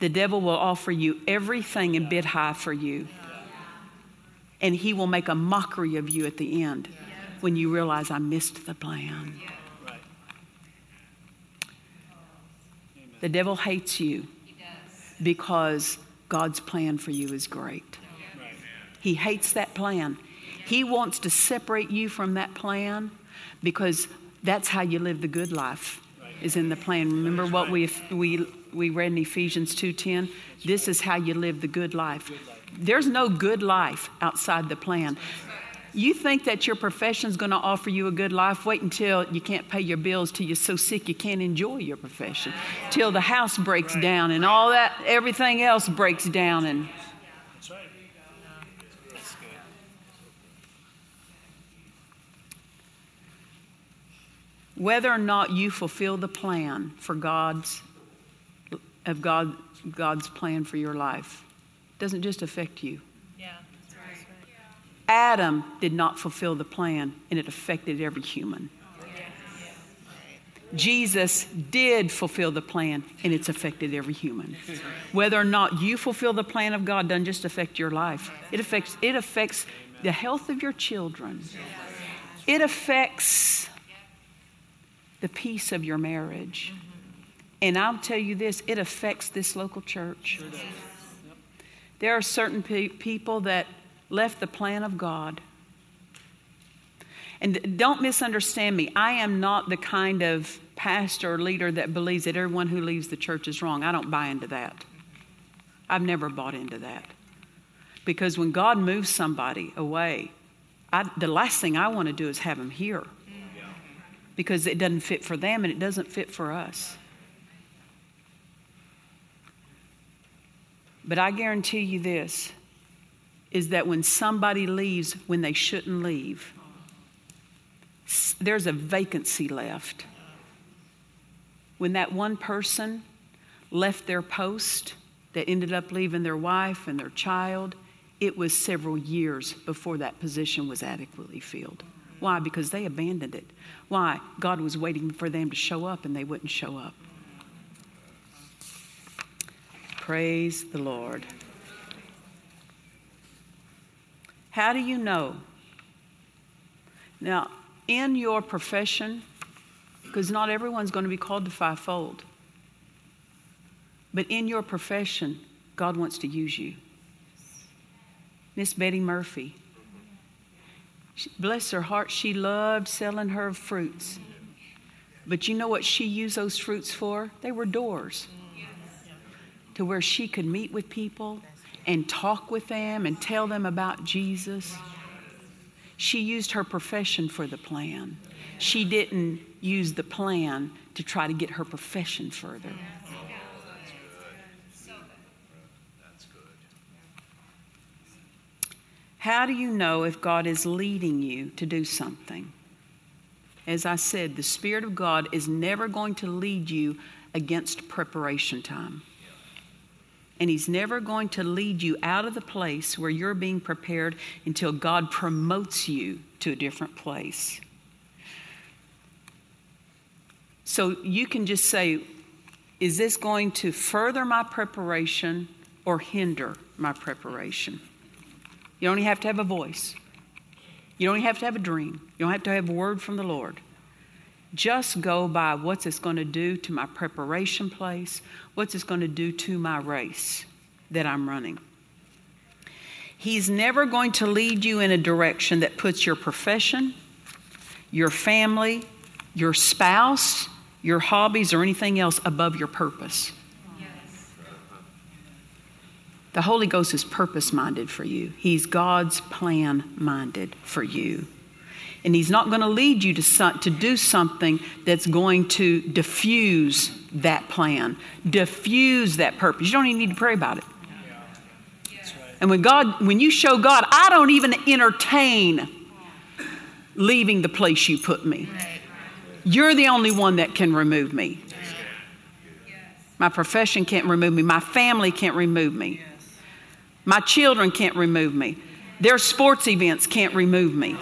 the devil will offer you everything and bid high for you. And he will make a mockery of you at the end when you realize I missed the plan. The devil hates you because God's plan for you is great. He hates that plan. He wants to separate you from that plan because that's how you live the good life is in the plan. Remember what we we we read in Ephesians 2:10? This is how you live the good life. There's no good life outside the plan. You think that your profession is going to offer you a good life? Wait until you can't pay your bills, till you're so sick you can't enjoy your profession, till the house breaks down and all that, everything else breaks down. And whether or not you fulfill the plan for God's of God, God's plan for your life doesn't just affect you. Yeah, that's right. Adam did not fulfill the plan, and it affected every human. Jesus did fulfill the plan, and it's affected every human. Whether or not you fulfill the plan of God doesn't just affect your life. It affects it affects the health of your children. It affects the peace of your marriage. And I'll tell you this, it affects this local church. There are certain pe- people that left the plan of God. And don't misunderstand me. I am not the kind of pastor or leader that believes that everyone who leaves the church is wrong. I don't buy into that. I've never bought into that. Because when God moves somebody away, I, the last thing I want to do is have them here. Because it doesn't fit for them and it doesn't fit for us. But I guarantee you this is that when somebody leaves when they shouldn't leave, there's a vacancy left. When that one person left their post that ended up leaving their wife and their child, it was several years before that position was adequately filled. Why? Because they abandoned it. Why? God was waiting for them to show up and they wouldn't show up. Praise the Lord. How do you know? Now, in your profession, because not everyone's going to be called to fivefold, but in your profession, God wants to use you. Miss Betty Murphy, bless her heart, she loved selling her fruits. But you know what she used those fruits for? They were doors to where she could meet with people and talk with them and tell them about Jesus. She used her profession for the plan. She didn't use the plan to try to get her profession further. How do you know if God is leading you to do something? As I said, the Spirit of God is never going to lead you against preparation time. And He's never going to lead you out of the place where you're being prepared until God promotes you to a different place. So you can just say, is this going to further my preparation or hinder my preparation? You don't have to have a voice. You don't have to have a dream. You don't have to have a word from the Lord. Just go by what's this going to do to my preparation place, what's this going to do to my race that I'm running. He's never going to lead you in a direction that puts your profession, your family, your spouse, your hobbies, or anything else above your purpose. The Holy Ghost is purpose minded for you. He's God's plan minded for you. And He's not going to lead you to, to do something that's going to diffuse that plan, diffuse that purpose. You don't even need to pray about it. And when God, when you show God, I don't even entertain leaving the place you put me. You're the only one that can remove me. My profession can't remove me. My family can't remove me. My children can't remove me. Their sports events can't remove me.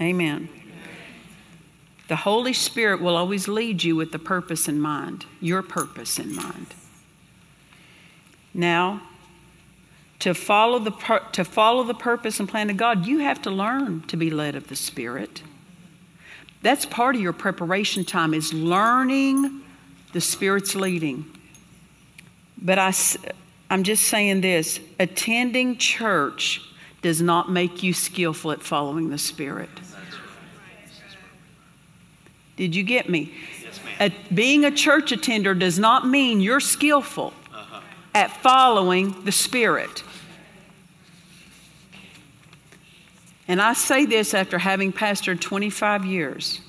Amen. The Holy Spirit will always lead you with the purpose in mind, your purpose in mind. Now, to follow the, to follow the purpose and plan of God, you have to learn to be led of the Spirit. That's part of your preparation time is learning the Spirit's leading. But I, I'm just saying this attending church does not make you skillful at following the Spirit. Did you get me? Yes, being a church attender does not mean you're skillful uh-huh. at following the Spirit. And I say this after having pastored 25 years.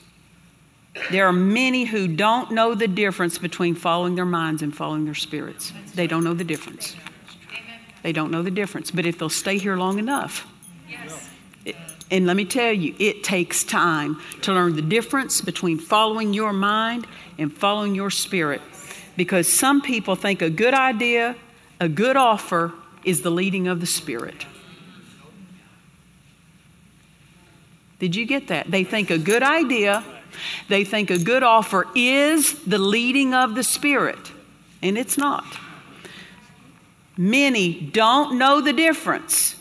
There are many who don't know the difference between following their minds and following their spirits. They don't know the difference. They don't know the difference. But if they'll stay here long enough, and let me tell you, it takes time to learn the difference between following your mind and following your spirit. Because some people think a good idea, a good offer, is the leading of the spirit. Did you get that? They think a good idea they think a good offer is the leading of the Spirit, and it's not. Many don't know the difference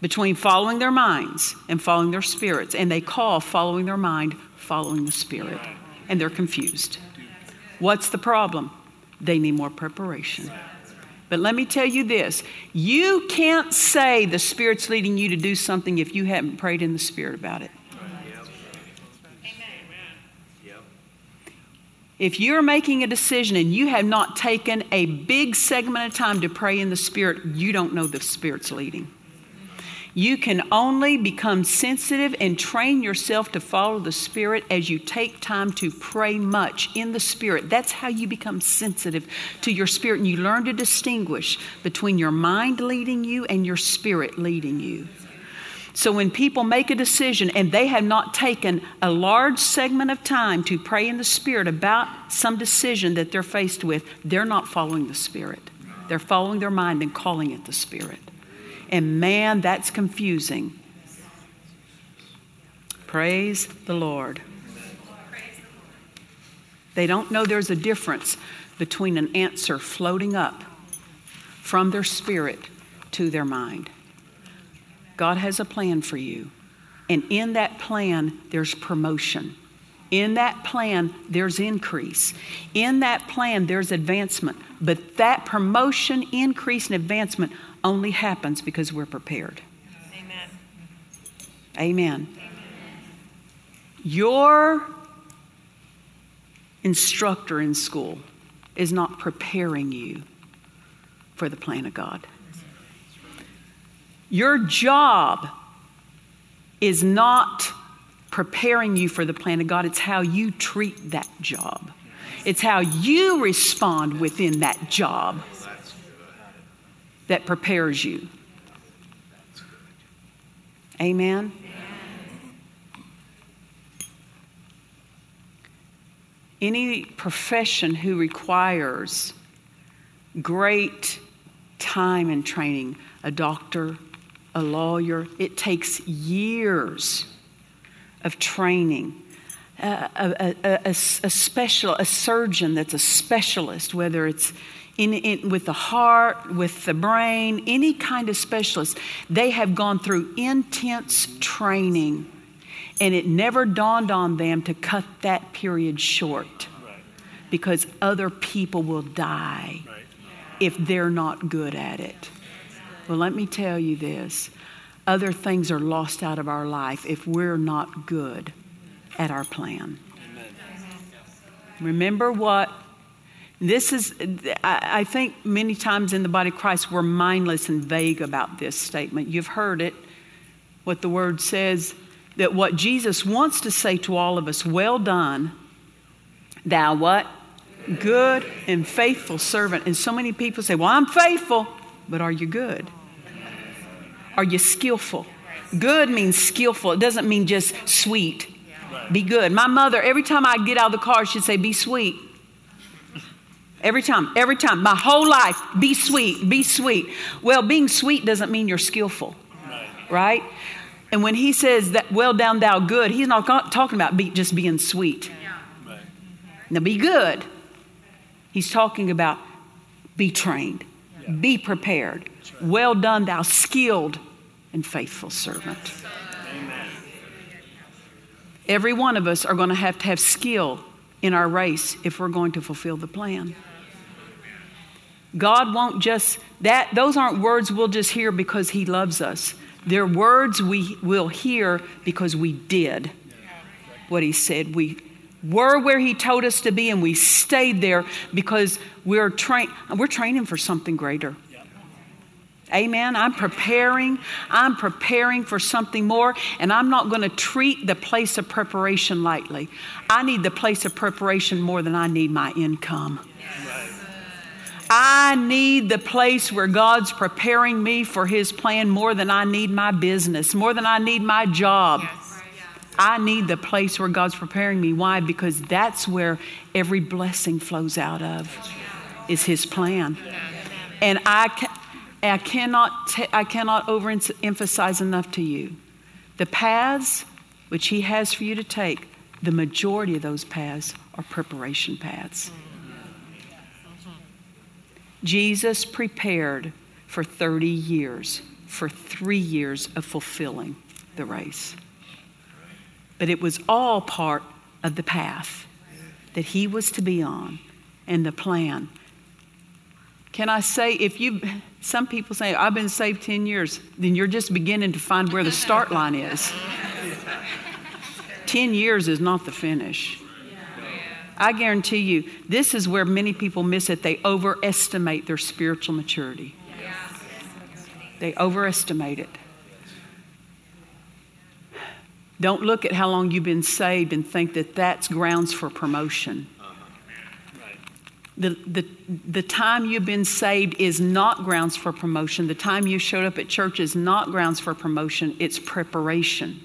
between following their minds and following their spirits, and they call following their mind following the Spirit, and they're confused. What's the problem? They need more preparation. But let me tell you this you can't say the Spirit's leading you to do something if you haven't prayed in the Spirit about it. If you're making a decision and you have not taken a big segment of time to pray in the Spirit, you don't know the Spirit's leading. You can only become sensitive and train yourself to follow the Spirit as you take time to pray much in the Spirit. That's how you become sensitive to your Spirit and you learn to distinguish between your mind leading you and your Spirit leading you. So when people make a decision and they have not taken a large segment of time to pray in the Spirit about some decision that they're faced with, they're not following the Spirit. They're following their mind and calling it the Spirit. And man, that's confusing. Praise the Lord. They don't know there's a difference between an answer floating up from their spirit to their mind. God has a plan for you. And in that plan, there's promotion. In that plan, there's increase. In that plan, there's advancement. But that promotion, increase, and advancement only happens because we're prepared. Amen. Amen. Your instructor in school is not preparing you for the plan of God. Your job is not preparing you for the plan of God, it's how you treat that job. It's how you respond within that job that prepares you. Amen. Any profession who requires great time and training, a doctor, a lawyer, it takes years of training. Uh, a, a, a, a, special, a surgeon that's a specialist, whether it's in, in, with the heart, with the brain, any kind of specialist, they have gone through intense training and it never dawned on them to cut that period short Right. because other people will die Right. if they're not good at it. Well, let me tell you this other things are lost out of our life if we're not good at our plan. Remember what this is, I I think many times in the body of Christ we're mindless and vague about this statement. You've heard it, what the word says, that what Jesus wants to say to all of us, well done, thou what? Good and faithful servant. And so many people say, well, I'm faithful, but are you good? Are you skillful? Good means skillful. It doesn't mean just sweet. Be good. My mother, every time I get out of the car, she'd say, be sweet. Every time, every time, my whole life, be sweet, be sweet. Well, being sweet doesn't mean you're skillful, right? And when he says that, well done, thou good, he's not talking about be, just being sweet. Now, be good. He's talking about be trained, be prepared. Well done, thou skilled and faithful servant. Every one of us are going to have to have skill in our race if we're going to fulfill the plan. God won't just that those aren't words we'll just hear because he loves us. They're words we will hear because we did what he said. We were where he told us to be and we stayed there because we're train we're training for something greater. Amen. I'm preparing. I'm preparing for something more, and I'm not going to treat the place of preparation lightly. I need the place of preparation more than I need my income. I need the place where God's preparing me for His plan more than I need my business, more than I need my job. I need the place where God's preparing me. Why? Because that's where every blessing flows out of, is His plan. And I, ca- I cannot, t- I cannot overemphasize enough to you the paths which He has for you to take, the majority of those paths are preparation paths. Jesus prepared for 30 years, for three years of fulfilling the race. But it was all part of the path that he was to be on and the plan. Can I say, if you, some people say, I've been saved 10 years, then you're just beginning to find where the start line is. (laughs) 10 years is not the finish. I guarantee you, this is where many people miss it. They overestimate their spiritual maturity. They overestimate it. Don't look at how long you've been saved and think that that's grounds for promotion. The, the, the time you've been saved is not grounds for promotion. The time you showed up at church is not grounds for promotion. It's preparation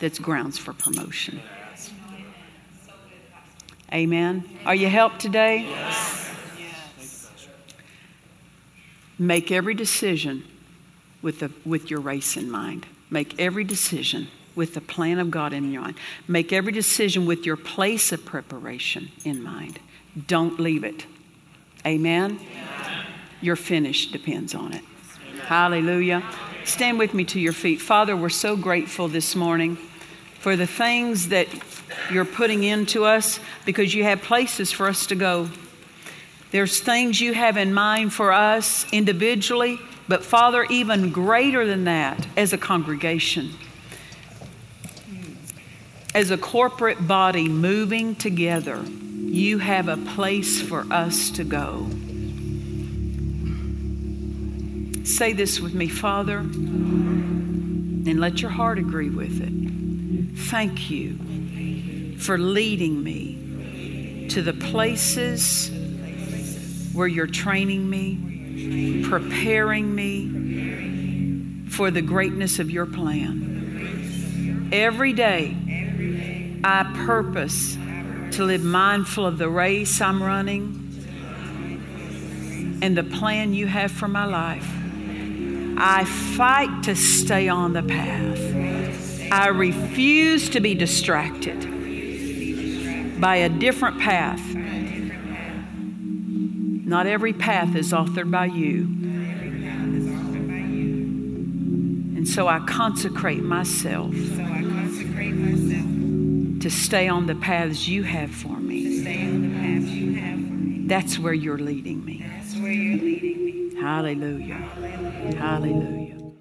that's grounds for promotion. Amen. Are you helped today? Yes. Make every decision with, the, with your race in mind. Make every decision with the plan of God in mind. Make every decision with your place of preparation in mind. Don't leave it. Amen? Your finish depends on it. Amen. Hallelujah. Stand with me to your feet. Father, we're so grateful this morning for the things that you're putting into us because you have places for us to go. There's things you have in mind for us individually, but Father, even greater than that, as a congregation, as a corporate body moving together you have a place for us to go. Say this with me, Father, and let your heart agree with it. Thank you for leading me to the places where you're training me, preparing me for the greatness of your plan. Every day, I purpose to live mindful of the race I'm running and the plan you have for my life. I fight to stay on the path. I refuse to be distracted by a different path. Not every path is authored by you. And so I consecrate myself to stay on the To stay on the paths you have for me. That's where you're leading me. That's where you're leading me. Hallelujah. Hallelujah. Hallelujah.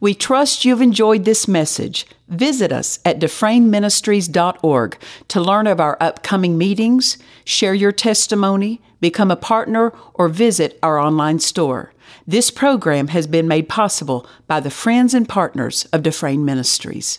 We trust you've enjoyed this message. Visit us at dufresneministries.org to learn of our upcoming meetings, share your testimony, become a partner, or visit our online store. This program has been made possible by the friends and partners of Dufresne Ministries.